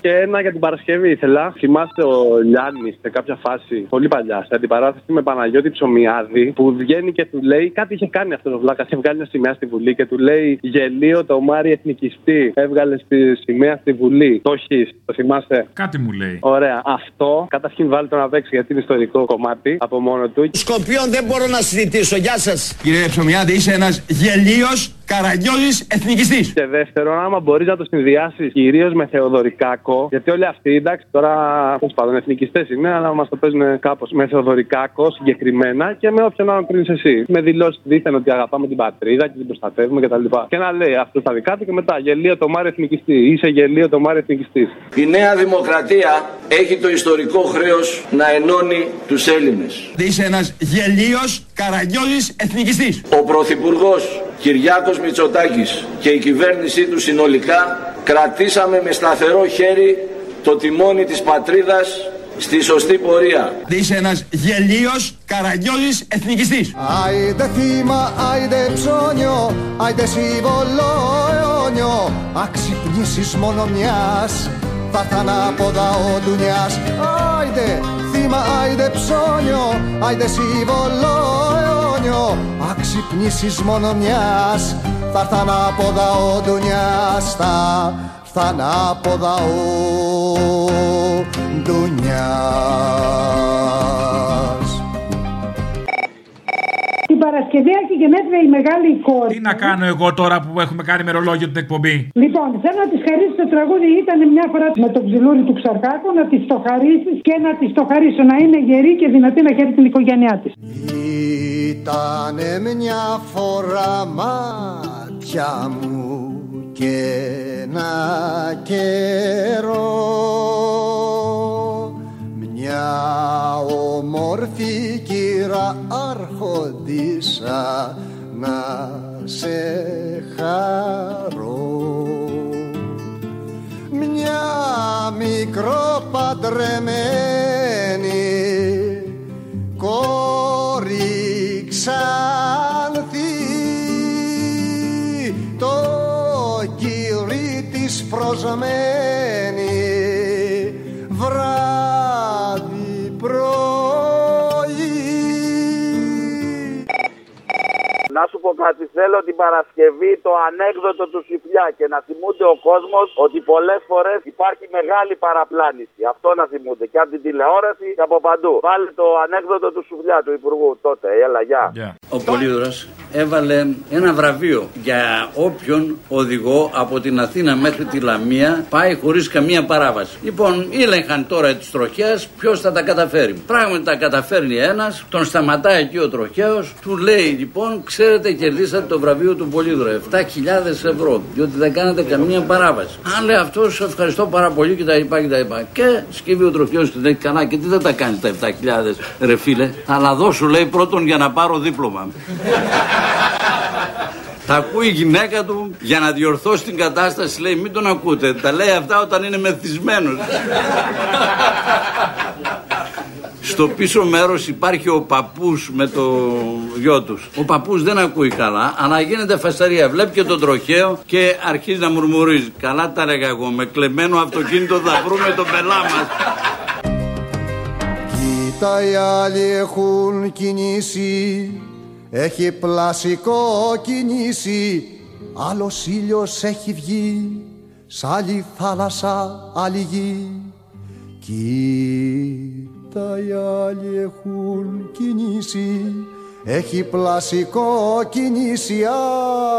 Και ένα για την Παρασκευή ήθελα. Θυμάστε ο Λιάννης σε κάποια φάση, πολύ παλιά, σε αντιπαράθεση με Παναγιώτη Ψωμιάδη, που βγαίνει και του λέει κάτι είχε κάνει αυτός ο Βλάκας. Είχε βγάλει μια σημαία στη Βουλή και του λέει Γελίο το Μάρι Εθνικιστή. Έβγαλες στη σημαία στη Βουλή. Το έχεις, το θυμάστε. Κάτι μου λέει. Ωραία. Αυτό καταρχήν βάλτε το να παίξει γιατί είναι ιστορικό κομμάτι από μόνο του. Σκοπίων δεν μπορώ να συζητήσω. Γεια σας. Κύριε Ψωμιάδη, είσαι ένας γελίος καραγκιόζης εθνικιστής. Και δεύτερον, άμα μπορείς να το συνδυάσεις κυρίως με Θεοδωρικάκο, γιατί όλοι αυτοί, εντάξει, τώρα τέλο πάντων εθνικιστές είναι, αλλά μας το παίζουν κάπως με Θεοδωρικάκο συγκεκριμένα και με όποιον άλλον κρίνεις εσύ. Με δηλώσεις δίθεν ότι αγαπάμε την πατρίδα και την προστατεύουμε κτλ. Και, και να λέει αυτός στα δικά του και μετά γελίο το Μάριο Εθνικιστή. Είσαι γελίο το Μάριο Εθνικιστής. Η Νέα Δημοκρατία έχει το ιστορικό χρέος να ενώνει τους Έλληνες. Είσαι ένας γελίος καραγκιόζης εθνικιστής. Ο Πρωθυπουργός Κυριάκος Μητσοτάκης και η κυβέρνησή του συνολικά κρατήσαμε με σταθερό χέρι το τιμόνι της πατρίδας στη σωστή πορεία. Είσαι ένας γελίος καραγκιόζης εθνικιστής. Άιντε θύμα, άιντε ψώνιο, άιντε σύμβολο αιώνιο Αξυπνήσεις μόνο μιας, θα έρθ' ανάποδα ο ντουνιάς Άιντε θύμα, άιντε ψώνιο, άιντε σύμβολο αιώνιο Αξυπνήσεις μόνο μιας, θα έρθ' ανάποδα ο ντουνιάς Θα έρθ' ανάποδα ο ντουνιάς Την Παρασκευή έχει γενέθλια η μεγάλη κόρη. Τι να κάνω εγώ τώρα που έχουμε κάνει μερολόγιο την εκπομπή; Λοιπόν, θέλω να της χαρίσει το τραγούδι. Ήταν μια φορά με τον ψιλούρι του Ξαρχάκου να της το χαρίσεις και να της το χαρίσω να είναι γερή και δυνατή να χαίρει την οικογένειά της. Ήτανε μια φορά μάτια μου και ένα καιρό μια όμορφη κύρα άρχοντισα να σε χαρώ. Μια μικρό παντρεμένη πω κάτι, θέλω την Παρασκευή το ανέκδοτο του Σιφλιά. Και να θυμούνται ο κόσμος ότι πολλές φορές υπάρχει μεγάλη παραπλάνηση. Αυτό να θυμούνται και από την τηλεόραση και από παντού. Βάλε το ανέκδοτο του Σουφλιά του Υπουργού τότε. Έλα, γεια. Ο Πολύδωρας έβαλε ένα βραβείο για όποιον οδηγό από την Αθήνα μέχρι τη Λαμία πάει χωρίς καμία παράβαση. Λοιπόν, ήλεγχαν τώρα τις τροχές ποιος θα τα καταφέρει. Πράγματι τα καταφέρνει ένας, τον σταματάει εκεί ο τροχαίος, του λέει λοιπόν, ξέρετε κερδίσατε το βραβείο του Πολύδωρα, 7.000 ευρώ, διότι δεν κάνατε καμία παράβαση. Αν λέει αυτός, ευχαριστώ πάρα πολύ και τα είπα και τα είπα. Και σκύβει ο τροχαίος και λέει, καλά και τι δεν τα κάνεις τα 7.000 ρε φίλε; Αλλά δώσου λέει πρώτον για να πάρω δίπλωμα. Τα ακούει η γυναίκα του για να διορθώσει την κατάσταση. Λέει: Μην τον ακούτε. Τα λέει αυτά όταν είναι μεθυσμένος. Στο πίσω μέρος υπάρχει ο παππούς με το γιο τους. Ο παππούς δεν ακούει καλά, αλλά γίνεται φασαρία. Βλέπει και τον τροχαίο και αρχίζει να μουρμουρίζει. Καλά τα έλεγα εγώ. Με κλεμμένο αυτοκίνητο θα βρούμε τον πελά μας. Κοίτα οι άλλοι έχουν κινήσει Έχει πλασικό κινήσει Άλλος ήλιος έχει βγει Σ' άλλη θάλασσα άλλη γη Κοίτα οι άλλοι έχουν κινήσει. Έχει πλασικό κινήσει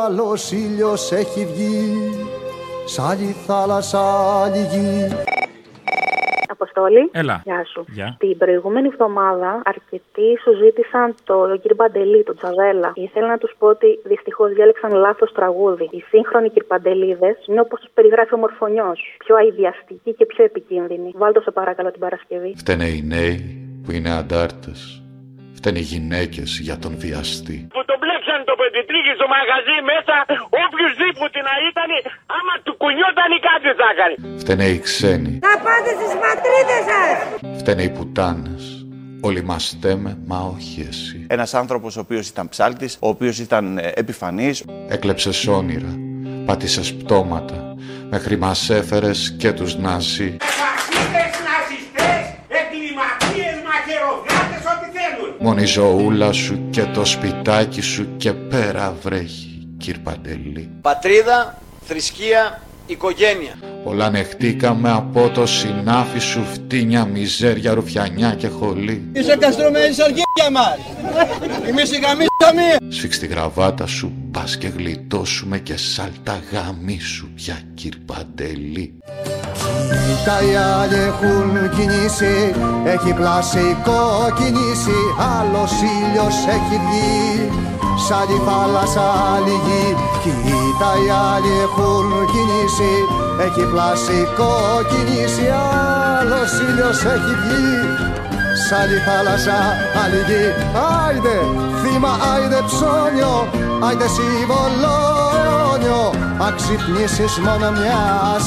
Άλλος ήλιος έχει βγει. Σ' άλλη θάλασσα άλλη γη Αποστόλη. Έλα. Γεια σου. Γεια. Την προηγούμενη εβδομάδα αρκετοί σου ζήτησαν το κύριο Παντελή, τον Τζαβέλα. Ήθελα να τους πω ότι δυστυχώς διάλεξαν λάθος τραγούδι. Οι σύγχρονοι κυρπαντελίδε είναι όπως τους περιγράφει ο Μορφωνιός. Πιο αειδιαστικοί και πιο επικίνδυνοι. Βάλτε σε παρακαλώ την Παρασκευή. Φταίνε οι νέοι που είναι αντάρτες. Φταίνε οι γυναίκες για τον βιαστή. Που τον μπλέξαν το πεντητρίκι στο μαγαζί μέσα, οποιουσδήποτε να ήταν, άμα του κουνιόταν ή κάτι θα έκανε. Φταίνε οι ξένοι. Να πάτε στις πατρίδες σας! Φταίνε οι πουτάνες. Όλοι μας στέμε, μα όχι εσύ. Ένας άνθρωπος ο οποίος ήταν ψάλτης, ο οποίος ήταν ε, επιφανής. Έκλεψες όνειρα. Πάτησες πτώματα Μέχρι μας έφερες και τους Ναζί Φασίστες, ναζιστές, Μόνη η ζωούλα σου και το σπιτάκι σου και πέρα βρέχει κύρ Παντελή Πατρίδα, θρησκεία, οικογένεια. Όλα ανεχτήκαμε από το συνάφι σου φτύνια, μιζέρια, ρουφιανιά και χολή Είσαι καστρωμένης σαργία μας. Εμείς οι γαμίσαμε. Σφίξ τη γραβάτα σου, πας και γλιτώσουμε και σάλτα γάμι σου πια κύρ Παντελή Κοίτα οι άλλοι έχουν κινήσει, έχει πλασικό κινήσει, άλλος ήλιος έχει βγει, σ' άλλη θάλασσα άλλη γη. Κοίτα οι άλλοι έχουν κινήσει, έχει πλασικό κινήσει, άλλος ήλιος έχει βγει, σ' άλλη θάλασσα άλλη γη. Άιντε θύμα, άιντε ψώνιο, άιντε συμβολόνιο, αξυπνήσεις μόνο μιας,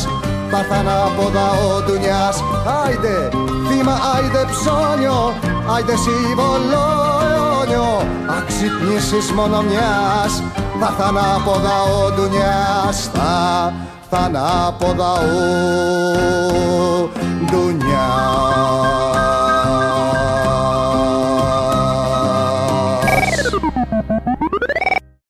θα έρθ' ανάποδα ο ντουνιάς Άιντε θύμα, άιντε ψώνιο, άιντε συμβολόνιο Αξυπνήσεις μόνο μιας, θα έρθ' ανάποδα ο ντουνιάς Θα έρθ' ανάποδα ο ντουνιάς